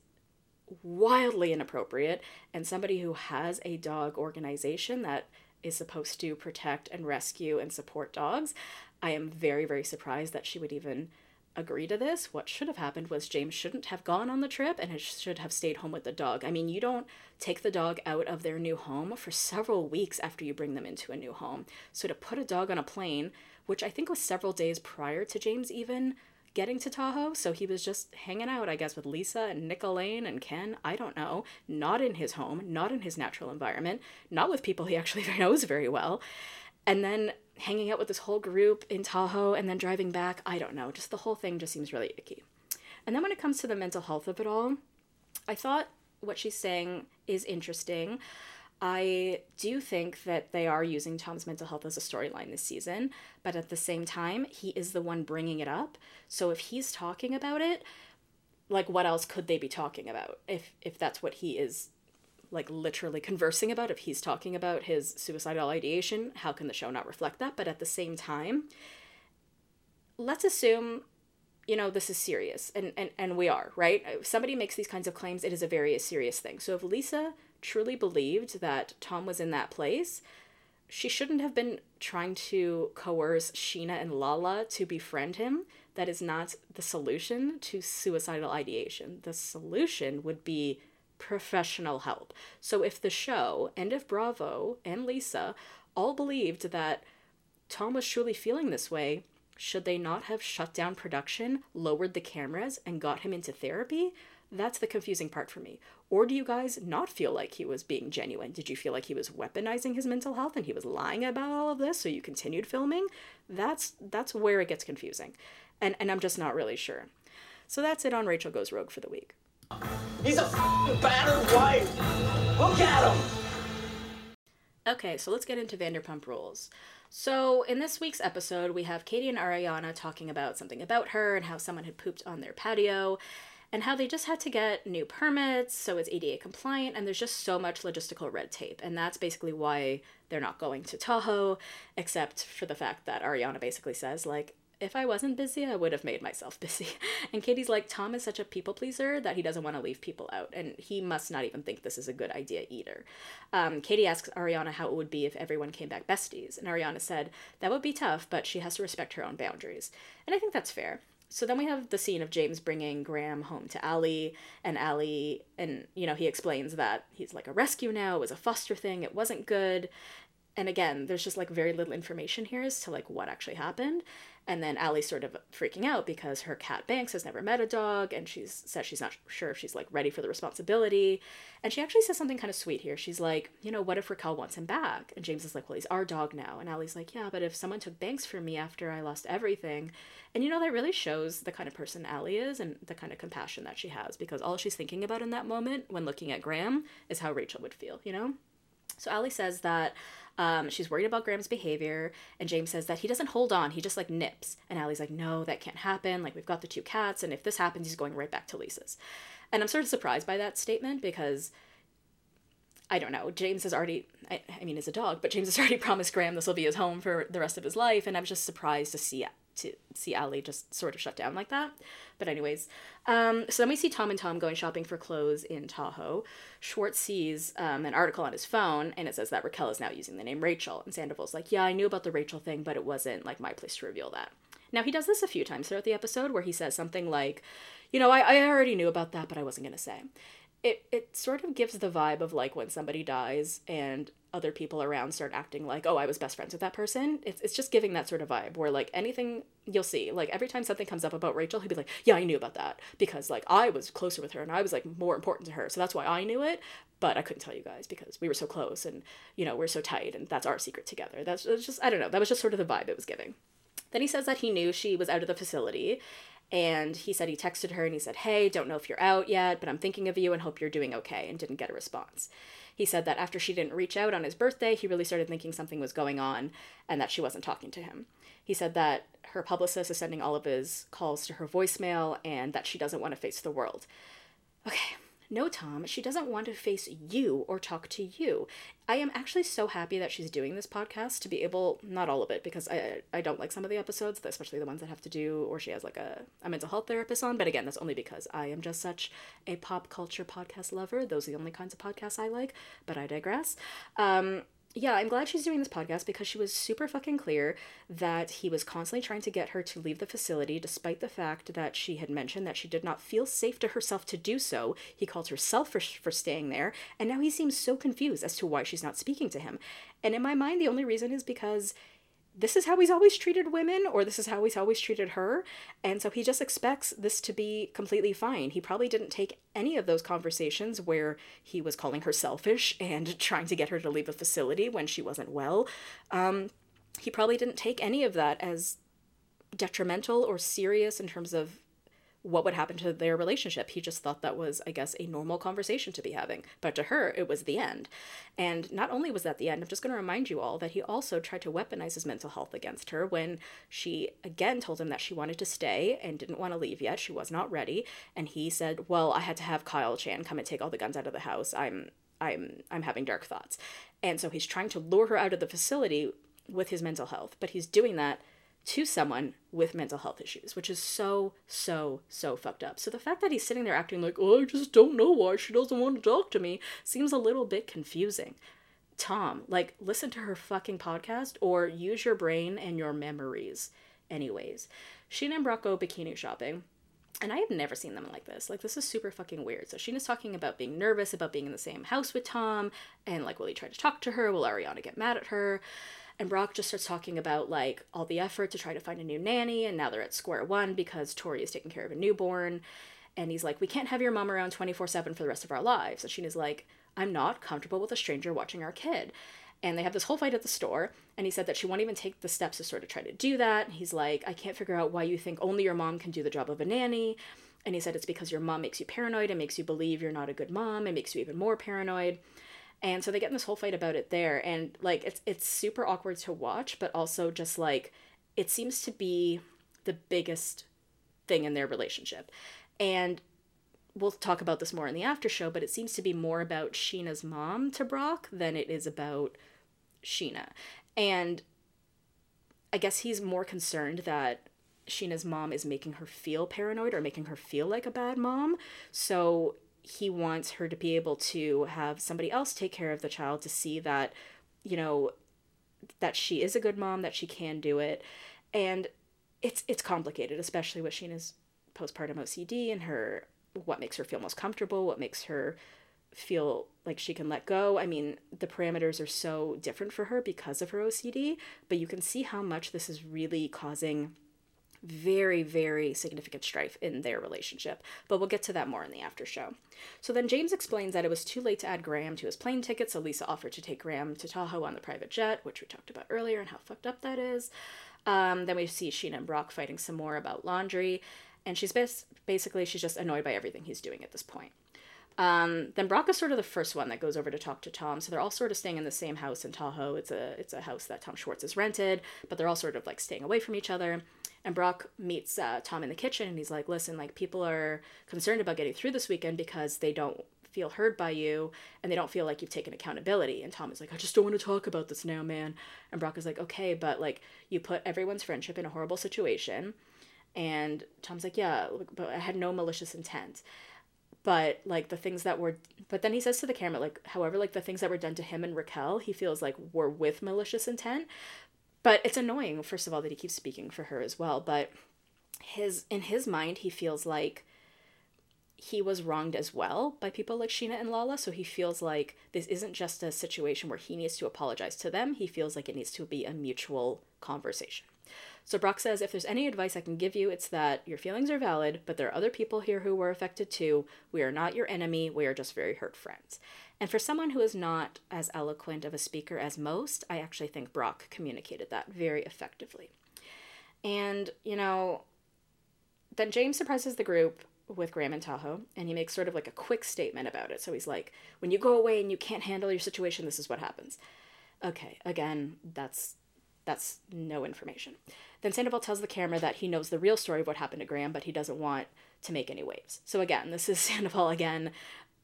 wildly inappropriate. And somebody who has a dog organization that is supposed to protect and rescue and support dogs, I am very, very surprised that she would even agree to this. What should have happened was James shouldn't have gone on the trip and should have stayed home with the dog. I mean, you don't take the dog out of their new home for several weeks after you bring them into a new home. So to put a dog on a plane, which I think was several days prior to James even getting to Tahoe, so he was just hanging out, I guess, with Lisa and Nicolaine and Ken, I don't know, not in his home, not in his natural environment, not with people he actually knows very well. And then hanging out with this whole group in Tahoe and then driving back, I don't know, just the whole thing just seems really icky. And then when it comes to the mental health of it all, I thought what she's saying is interesting. I do think that they are using Tom's mental health as a storyline this season, but at the same time, he is the one bringing it up. So if he's talking about it, like what else could they be talking about if if that's what he is like literally conversing about if he's talking about his suicidal ideation how can the show not reflect that but at the same time let's assume you know this is serious and and, and we are right if somebody makes these kinds of claims it is a very serious thing so if lisa truly believed that tom was in that place she shouldn't have been trying to coerce Scheana and Lala to befriend him. That is not the solution to suicidal ideation. The solution would be professional help. So if the show and if Bravo and Lisa all believed that Tom was truly feeling this way, should they not have shut down production, lowered the cameras, and got him into therapy? That's the confusing part for me. Or do you guys not feel like he was being genuine? Did you feel like he was weaponizing his mental health and he was lying about all of this so you continued filming? That's that's where it gets confusing. And and I'm just not really sure. So that's it on Rachel Goes Rogue for the week. He's a battered wife. Look at him. Okay, so let's get into Vanderpump Rules. So, in this week's episode, we have Katie and Ariana talking about something about her and how someone had pooped on their patio and how they just had to get new permits, so it's ADA compliant, and there's just so much logistical red tape. And that's basically why they're not going to Tahoe, except for the fact that Ariana basically says, like, if I wasn't busy, I would have made myself busy. And Katie's like, Tom is such a people pleaser that he doesn't want to leave people out, and he must not even think this is a good idea either. Um, Katie asks Ariana how it would be if everyone came back besties, and Ariana said, That would be tough, but she has to respect her own boundaries. And I think that's fair. So then we have the scene of James bringing Graham home to Ally, and Ally, and you know, he explains that he's like a rescue now, it was a foster thing, it wasn't good. And again, there's just like very little information here as to like what actually happened. And then Ally's sort of freaking out because her cat Banks has never met a dog and she's says she's not sure if she's like ready for the responsibility. And she actually says something kind of sweet here. She's like, you know, what if Raquel wants him back? And James is like, well, he's our dog now. And Ally's like, yeah, but if someone took Banks from me after I lost everything. And you know, that really shows the kind of person Ally is and the kind of compassion that she has because all she's thinking about in that moment when looking at Graham is how Rachel would feel, you know? So Ally says that um, she's worried about Graham's behavior, and James says that he doesn't hold on, he just like nips. And Ally's like, no, that can't happen. Like, we've got the two cats, and if this happens, he's going right back to Lisa's. And I'm sort of surprised by that statement because I don't know. James has already, I, I mean, is a dog, but James has already promised Graham this will be his home for the rest of his life, and I was just surprised to see to see Ally just sort of shut down like that. But anyways, um, so then we see Tom and Tom going shopping for clothes in Tahoe. Schwartz sees um, an article on his phone, and it says that Raquel is now using the name Rachel, and Sandoval's like, "Yeah, I knew about the Rachel thing, but it wasn't like my place to reveal that." Now he does this a few times throughout the episode, where he says something like, "You know, I, I already knew about that, but I wasn't gonna say." it it sort of gives the vibe of like when somebody dies and other people around start acting like oh i was best friends with that person. It's, it's just giving that sort of vibe where like anything you'll see like every time something comes up about rachel he'd be like yeah i knew about that because like i was closer with her and i was like more important to her so that's why i knew it. But i couldn't tell you guys because we were so close and you know we're so tight and that's our secret together. That's just i don't know that was just sort of the vibe it was giving. Then he says that he knew she was out of the facility and he said he texted her and he said, Hey, don't know if you're out yet, but I'm thinking of you and hope you're doing okay, and didn't get a response. He said that after she didn't reach out on his birthday, he really started thinking something was going on and that she wasn't talking to him. He said that her publicist is sending all of his calls to her voicemail and that she doesn't want to face the world. Okay, no, Tom, she doesn't want to face you or talk to you. I am actually so happy that she's doing this podcast to be able, not all of it, because I, I don't like some of the episodes, especially the ones that have to do, or she has like a, a mental health therapist on. But again, that's only because I am just such a pop culture podcast lover. Those are the only kinds of podcasts I like, but I digress. Um, yeah, I'm glad she's doing this podcast because she was super fucking clear that he was constantly trying to get her to leave the facility despite the fact that she had mentioned that she did not feel safe to herself to do so. He called her selfish for staying there, and now he seems so confused as to why she's not speaking to him. And in my mind, the only reason is because this is how he's always treated women or this is how he's always treated her. And so he just expects this to be completely fine. He probably didn't take any of those conversations where he was calling her selfish and trying to get her to leave a facility when she wasn't well. Um, he probably didn't take any of that as detrimental or serious in terms of what would happen to their relationship. He just thought that was, I guess, a normal conversation to be having. But to her, it was the end. And not only was that the end, I'm just going to remind you all that he also tried to weaponize his mental health against her when she again told him that she wanted to stay and didn't want to leave yet. She was not ready. And he said, Well, I had to have Kyle Chan come and take all the guns out of the house. I'm I'm I'm having dark thoughts. And so he's trying to lure her out of the facility with his mental health, but he's doing that to someone with mental health issues, which is so, so, so fucked up. So the fact that he's sitting there acting like, oh, I just don't know why she doesn't want to talk to me seems a little bit confusing. Tom, like, listen to her fucking podcast or use your brain and your memories. Anyways, Scheana and Brock go bikini shopping. And I have never seen them like this. Like, this is super fucking weird. So, Scheana's talking about being nervous about being in the same house with Tom, and like, will he try to talk to her? Will Ariana get mad at her? And Brock just starts talking about like all the effort to try to find a new nanny, and now they're at square one because Tori is taking care of a newborn. And he's like, We can't have your mom around 24 7 for the rest of our lives. And Scheana's like, I'm not comfortable with a stranger watching our kid. And they have this whole fight at the store. And he said that she won't even take the steps to sort of try to do that. He's like, I can't figure out why you think only your mom can do the job of a nanny. And he said it's because your mom makes you paranoid. It makes you believe you're not a good mom. It makes you even more paranoid and so they get in this whole fight about it there. And like it's it's super awkward to watch but also just like it seems to be the biggest thing in their relationship. And we'll talk about this more in the after show but it seems to be more about Scheana's mom to Brock than it is about Scheana. And I guess he's more concerned that Scheana's mom is making her feel paranoid or making her feel like a bad mom. So he wants her to be able to have somebody else take care of the child to see that, you know, that she is a good mom, that she can do it. And it's it's complicated, especially with Scheana's postpartum OCD and her what makes her feel most comfortable, what makes her feel like she can let go. I mean, the parameters are so different for her because of her OCD, but you can see how much this is really causing very, very significant strife in their relationship. But we'll get to that more in the after show. So then James explains that it was too late to add Graham to his plane ticket, so Lisa offered to take Graham to Tahoe on the private jet, which we talked about earlier and how fucked up that is. Um, then we see Scheana and Brock fighting some more about laundry, and she's bas- basically she's just annoyed by everything he's doing at this point. Um, then Brock is sort of the first one that goes over to talk to Tom. So they're all sort of staying in the same house in Tahoe. It's a it's a house that Tom Schwartz has rented, but they're all sort of like staying away from each other. And Brock meets uh, Tom in the kitchen and he's like, listen, like people are concerned about getting through this weekend because they don't feel heard by you and they don't feel like you've taken accountability. And Tom is like, I just don't want to talk about this now, man. And Brock is like, okay, but like you put everyone's friendship in a horrible situation. And Tom's like, yeah, but I had no malicious intent. But like the things that were, but then he says to the camera, like, however, like the things that were done to him and Raquel, he feels like were with malicious intent. But it's annoying, first of all, that he keeps speaking for her as well. But his, in his mind, he feels like he was wronged as well by people like Scheana and Lala. So he feels like this isn't just a situation where he needs to apologize to them. He feels like it needs to be a mutual conversation. So Brock says, if there's any advice I can give you, it's that your feelings are valid, but there are other people here who were affected too. We are not your enemy. We are just very hurt friends. And for someone who is not as eloquent of a speaker as most, I actually think Brock communicated that very effectively. And, you know, then James surprises the group with Graham and Tahoe, and he makes sort of like a quick statement about it. So he's like, when you go away and you can't handle your situation, this is what happens. Okay, again, that's that's no information. Then Sandoval tells the camera that he knows the real story of what happened to Graham, but he doesn't want to make any waves. So again, this is Sandoval again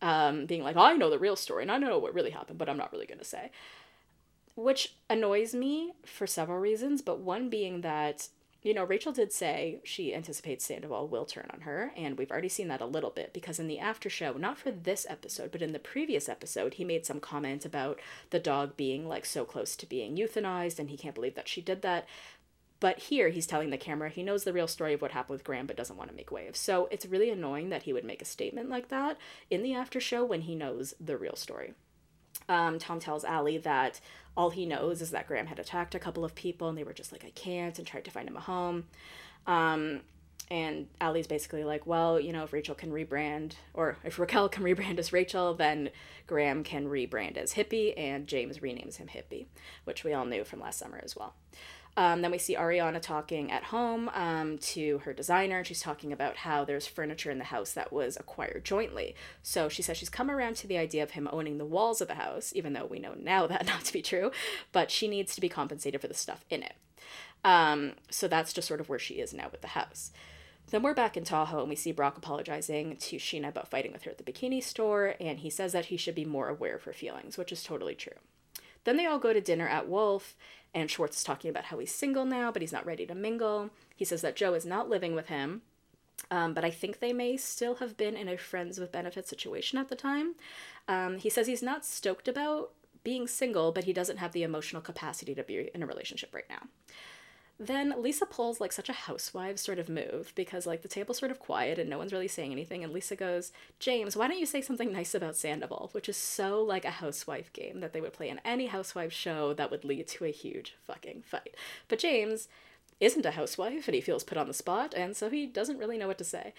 um, being like, I know the real story and I know what really happened, but I'm not really going to say. Which annoys me for several reasons, but one being that, you know, Rachel did say she anticipates Sandoval will turn on her, and we've already seen that a little bit because in the after show, not for this episode, but in the previous episode, he made some comment about the dog being like so close to being euthanized, and he can't believe that she did that. But here he's telling the camera he knows the real story of what happened with Graham but doesn't want to make waves. So it's really annoying that he would make a statement like that in the after show when he knows the real story. Um, Tom tells Ally that all he knows is that Graham had attacked a couple of people and they were just like, I can't, and tried to find him a home. Um, and Ally's basically like, well, you know, if Rachel can rebrand, or if Raquel can rebrand as Rachel, then Graham can rebrand as Hippie, and James renames him Hippie, which we all knew from last summer as well. Um, then we see Ariana talking at home um, to her designer, she's talking about how there's furniture in the house that was acquired jointly. So she says she's come around to the idea of him owning the walls of the house, even though we know now that not to be true, but she needs to be compensated for the stuff in it. Um, so that's just sort of where she is now with the house. Then we're back in Tahoe and we see Brock apologizing to Scheana about fighting with her at the bikini store, and he says that he should be more aware of her feelings, which is totally true. Then they all go to dinner at Wolf, and Schwartz is talking about how he's single now, but he's not ready to mingle. He says that Jo is not living with him, um, but I think they may still have been in a friends with benefits situation at the time. Um, he says he's not stoked about being single, but he doesn't have the emotional capacity to be in a relationship right now. Then Lisa pulls like such a housewife sort of move because like the table's sort of quiet and no one's really saying anything. And Lisa goes, James, why don't you say something nice about Sandoval? Which is so like a housewife game that they would play in any housewife show that would lead to a huge fucking fight. But James isn't a housewife and he feels put on the spot and so he doesn't really know what to say.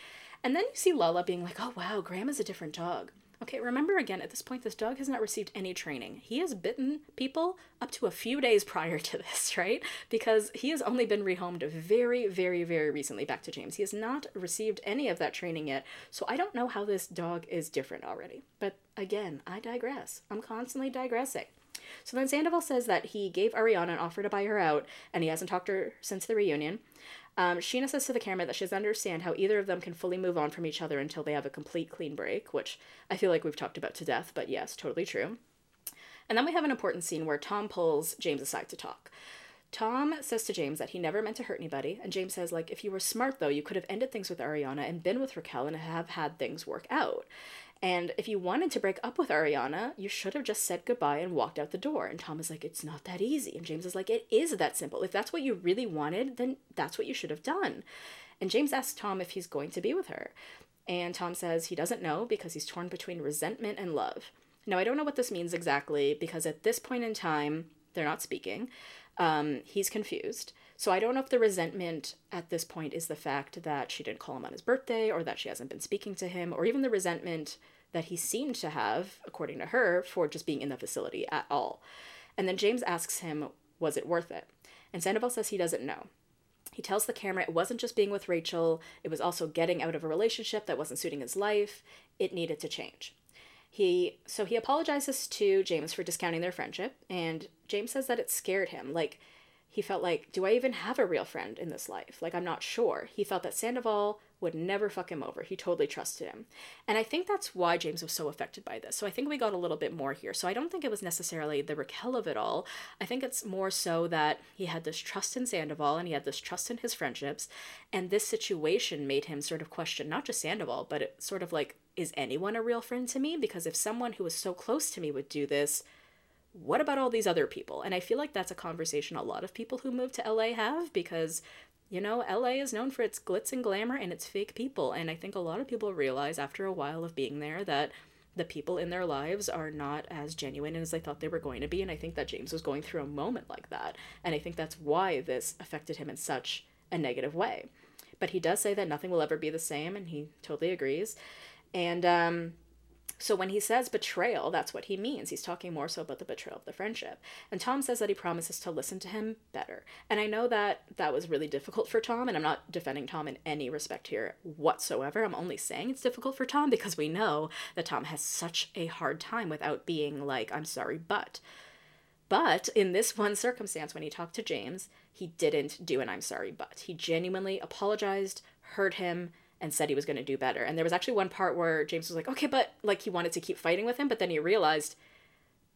And then you see Lala being like, oh wow, Graham is a different dog. Okay, remember again, at this point, this dog has not received any training. He has bitten people up to a few days prior to this, right? Because he has only been rehomed very, very, very recently back to James. He has not received any of that training yet, so I don't know how this dog is different already. But again, I digress. I'm constantly digressing. So then Sandoval says that he gave Ariana an offer to buy her out, and he hasn't talked to her since the reunion. Um, Scheana says to the camera that she doesn't understand how either of them can fully move on from each other until they have a complete clean break, which I feel like we've talked about to death, but yes, totally true. And then we have an important scene where Tom pulls James aside to talk. Tom says to James that he never meant to hurt anybody, and James says, like, if you were smart though, you could have ended things with Ariana and been with Raquel and have had things work out. And if you wanted to break up with Ariana, you should have just said goodbye and walked out the door. And Tom is like, it's not that easy. And James is like, it is that simple. If that's what you really wanted, then that's what you should have done. And James asks Tom if he's going to be with her. And Tom says he doesn't know because he's torn between resentment and love. Now, I don't know what this means exactly because at this point in time, they're not speaking. Um, he's confused. So I don't know if the resentment at this point is the fact that she didn't call him on his birthday or that she hasn't been speaking to him or even the resentment that he seemed to have, according to her, for just being in the facility at all. And then James asks him, Was it worth it? And Sandoval says he doesn't know. He tells the camera it wasn't just being with Rachel, it was also getting out of a relationship that wasn't suiting his life. It needed to change. He so he apologizes to James for discounting their friendship, and James says that it scared him. Like he felt like, do I even have a real friend in this life? Like I'm not sure. He felt that Sandoval would never fuck him over. He totally trusted him. And I think that's why James was so affected by this. So I think we got a little bit more here. So I don't think it was necessarily the Raquel of it all. I think it's more so that he had this trust in Sandoval and he had this trust in his friendships. And this situation made him sort of question not just Sandoval, but it sort of like, is anyone a real friend to me? Because if someone who was so close to me would do this, what about all these other people? And I feel like that's a conversation a lot of people who move to LA have because, you know, LA is known for its glitz and glamour and its fake people. And I think a lot of people realize after a while of being there that the people in their lives are not as genuine as they thought they were going to be. And I think that James was going through a moment like that. And I think that's why this affected him in such a negative way. But he does say that nothing will ever be the same, and he totally agrees. And, um, so when he says betrayal, that's what he means. He's talking more so about the betrayal of the friendship. And Tom says that he promises to listen to him better. And I know that that was really difficult for Tom, and I'm not defending Tom in any respect here whatsoever. I'm only saying it's difficult for Tom because we know that Tom has such a hard time without being like, I'm sorry, but. But in this one circumstance, when he talked to James, he didn't do an I'm sorry, but. He genuinely apologized, heard him, and said he was going to do better. And there was actually one part where James was like, okay, but like he wanted to keep fighting with him, but then he realized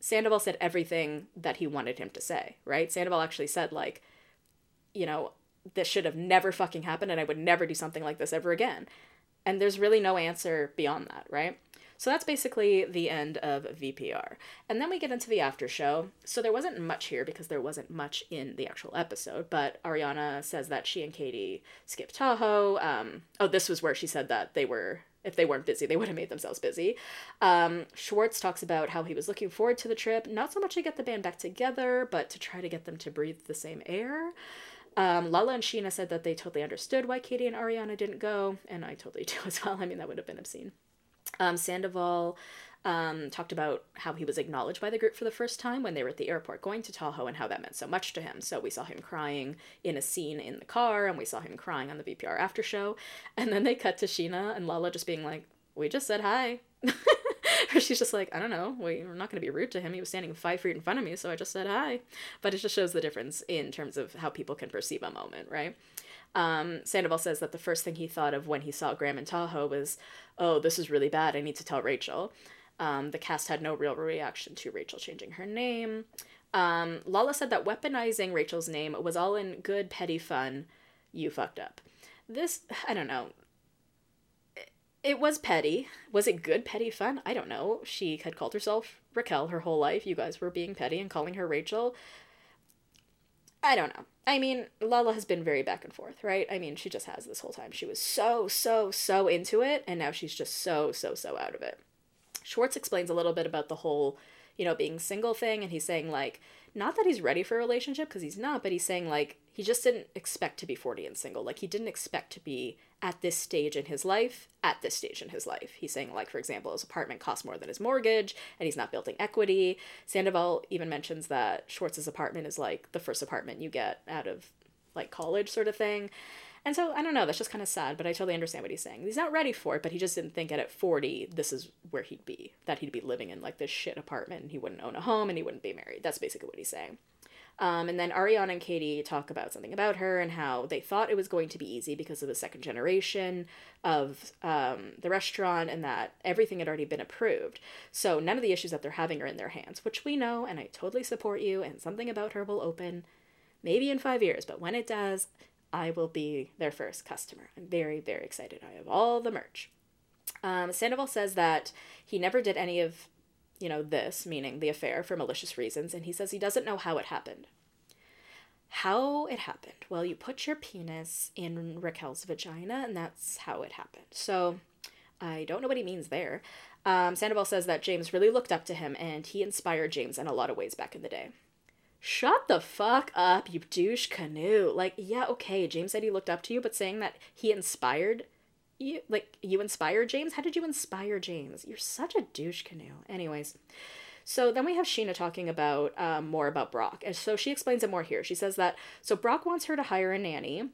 Sandoval said everything that he wanted him to say, right? Sandoval actually said, like, you know, this should have never fucking happened and I would never do something like this ever again. And there's really no answer beyond that, right? So that's basically the end of VPR. And then we get into the after show. So there wasn't much here because there wasn't much in the actual episode, but Ariana says that she and Katie skipped Tahoe. Um, oh, this was where she said that they were if they weren't busy, they would have made themselves busy. Um, Schwartz talks about how he was looking forward to the trip, not so much to get the band back together, but to try to get them to breathe the same air. Um, Lala and Scheana said that they totally understood why Katie and Ariana didn't go, and I totally do as well. I mean, that would have been obscene. Um, Sandoval um, talked about how he was acknowledged by the group for the first time when they were at the airport going to Tahoe and how that meant so much to him. So we saw him crying in a scene in the car and we saw him crying on the VPR after show. And then they cut to Scheana and Lala just being like, We just said hi. She's just like, I don't know, we're not going to be rude to him. He was standing five feet in front of me, so I just said hi. But it just shows the difference in terms of how people can perceive a moment, right? Um, Sandoval says that the first thing he thought of when he saw Graham and Tahoe was, oh, this is really bad. I need to tell Rachel. Um, the cast had no real reaction to Rachel changing her name. Um, Lala said that weaponizing Rachel's name was all in good, petty fun. You fucked up. This, I don't know. It was petty. Was it good, petty fun? I don't know. She had called herself Raquel her whole life. You guys were being petty and calling her Rachel. I don't know. I mean, Lala has been very back and forth, right? I mean, she just has this whole time. She was so, so, so into it, and now she's just so, so, so out of it. Schwartz explains a little bit about the whole, you know, being single thing, and he's saying, like, not that he's ready for a relationship, because he's not, but he's saying, like, he just didn't expect to be 40 and single. Like, he didn't expect to be at this stage in his life, at this stage in his life. He's saying, like, for example, his apartment costs more than his mortgage and he's not building equity. Sandoval even mentions that Schwartz's apartment is like the first apartment you get out of like college sort of thing. And so I don't know, that's just kind of sad, but I totally understand what he's saying. He's not ready for it, but he just didn't think at at 40 this is where he'd be. That he'd be living in like this shit apartment and he wouldn't own a home and he wouldn't be married. That's basically what he's saying. Um, and then Ariana and Katie talk about something about her and how they thought it was going to be easy because of the second generation of um, the restaurant and that everything had already been approved. So none of the issues that they're having are in their hands, which we know, and I totally support you. And something about her will open maybe in five years, but when it does, I will be their first customer. I'm very, very excited. I have all the merch. Um, Sandoval says that he never did any of you know, this, meaning the affair, for malicious reasons, and he says he doesn't know how it happened. How it happened? Well, you put your penis in Raquel's vagina, and that's how it happened. So, I don't know what he means there. Um, Sandoval says that James really looked up to him, and he inspired James in a lot of ways back in the day. Shut the fuck up, you douche canoe. Like, yeah, okay, James said he looked up to you, but saying that he inspired you like you inspire James? How did you inspire James? You're such a douche canoe. Anyways. So then we have Scheana talking about um, more about Brock. And so she explains it more here. She says that so Brock wants her to hire a nanny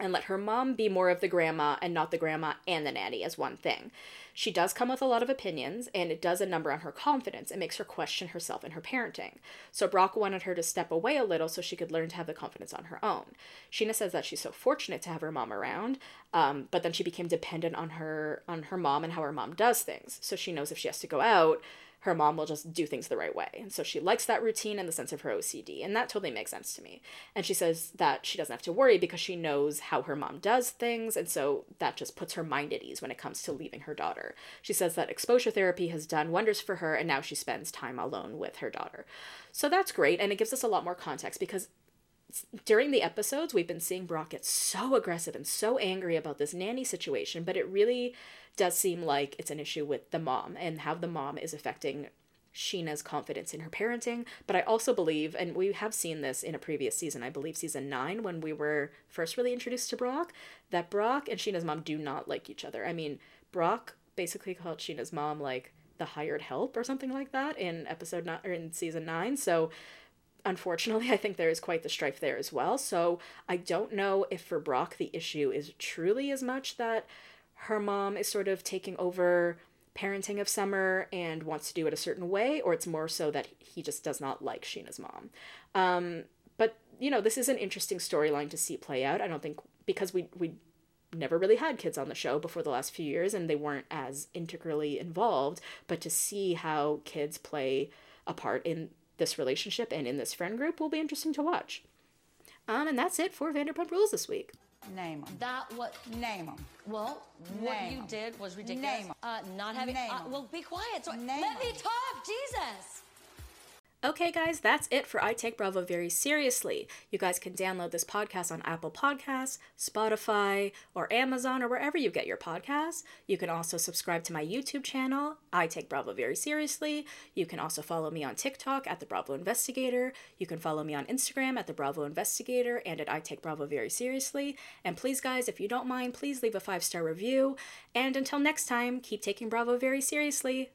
and let her mom be more of the grandma and not the grandma and the nanny as one thing. She does come with a lot of opinions, and it does a number on her confidence. It makes her question herself and her parenting. So Brock wanted her to step away a little so she could learn to have the confidence on her own. Scheana says that she's so fortunate to have her mom around, um, but then she became dependent on her on her mom and how her mom does things. So she knows if she has to go out, her mom will just do things the right way. And so she likes that routine and the sense of her OCD. And that totally makes sense to me. And she says that she doesn't have to worry because she knows how her mom does things. And so that just puts her mind at ease when it comes to leaving her daughter. She says that exposure therapy has done wonders for her. And now she spends time alone with her daughter. So that's great. And it gives us a lot more context because during the episodes, we've been seeing Brock get so aggressive and so angry about this nanny situation, but it really does seem like it's an issue with the mom and how the mom is affecting Scheana's confidence in her parenting. But I also believe, and we have seen this in a previous season, I believe season nine, when we were first really introduced to Brock, that Brock and Scheana's mom do not like each other. I mean, Brock basically called Scheana's mom like the hired help or something like that in episode nine or in season nine. So unfortunately, I think there is quite the strife there as well. So I don't know if for Brock the issue is truly as much that her mom is sort of taking over parenting of Summer and wants to do it a certain way, or it's more so that he just does not like Scheana's mom. Um, but you know, this is an interesting storyline to see play out. I don't think because we we never really had kids on the show before the last few years and they weren't as integrally involved, but to see how kids play a part in this relationship and in this friend group will be interesting to watch. Um, and that's it for Vanderpump Rules this week. Name them. That what? Name them. Well, what you you 'em. did was ridiculous. Name 'em. Uh, not having. Name Uh, 'em. well, be quiet. So, Name let me talk. Jesus. Okay, guys, that's it for I Take Bravo Very Seriously. You guys can download this podcast on Apple Podcasts, Spotify, or Amazon, or wherever you get your podcasts. You can also subscribe to my YouTube channel, I Take Bravo Very Seriously. You can also follow me on TikTok at The Bravo Investigator. You can follow me on Instagram at The Bravo Investigator and at I Take Bravo Very Seriously. And please, guys, if you don't mind, please leave a five star review. And until next time, keep taking Bravo very seriously.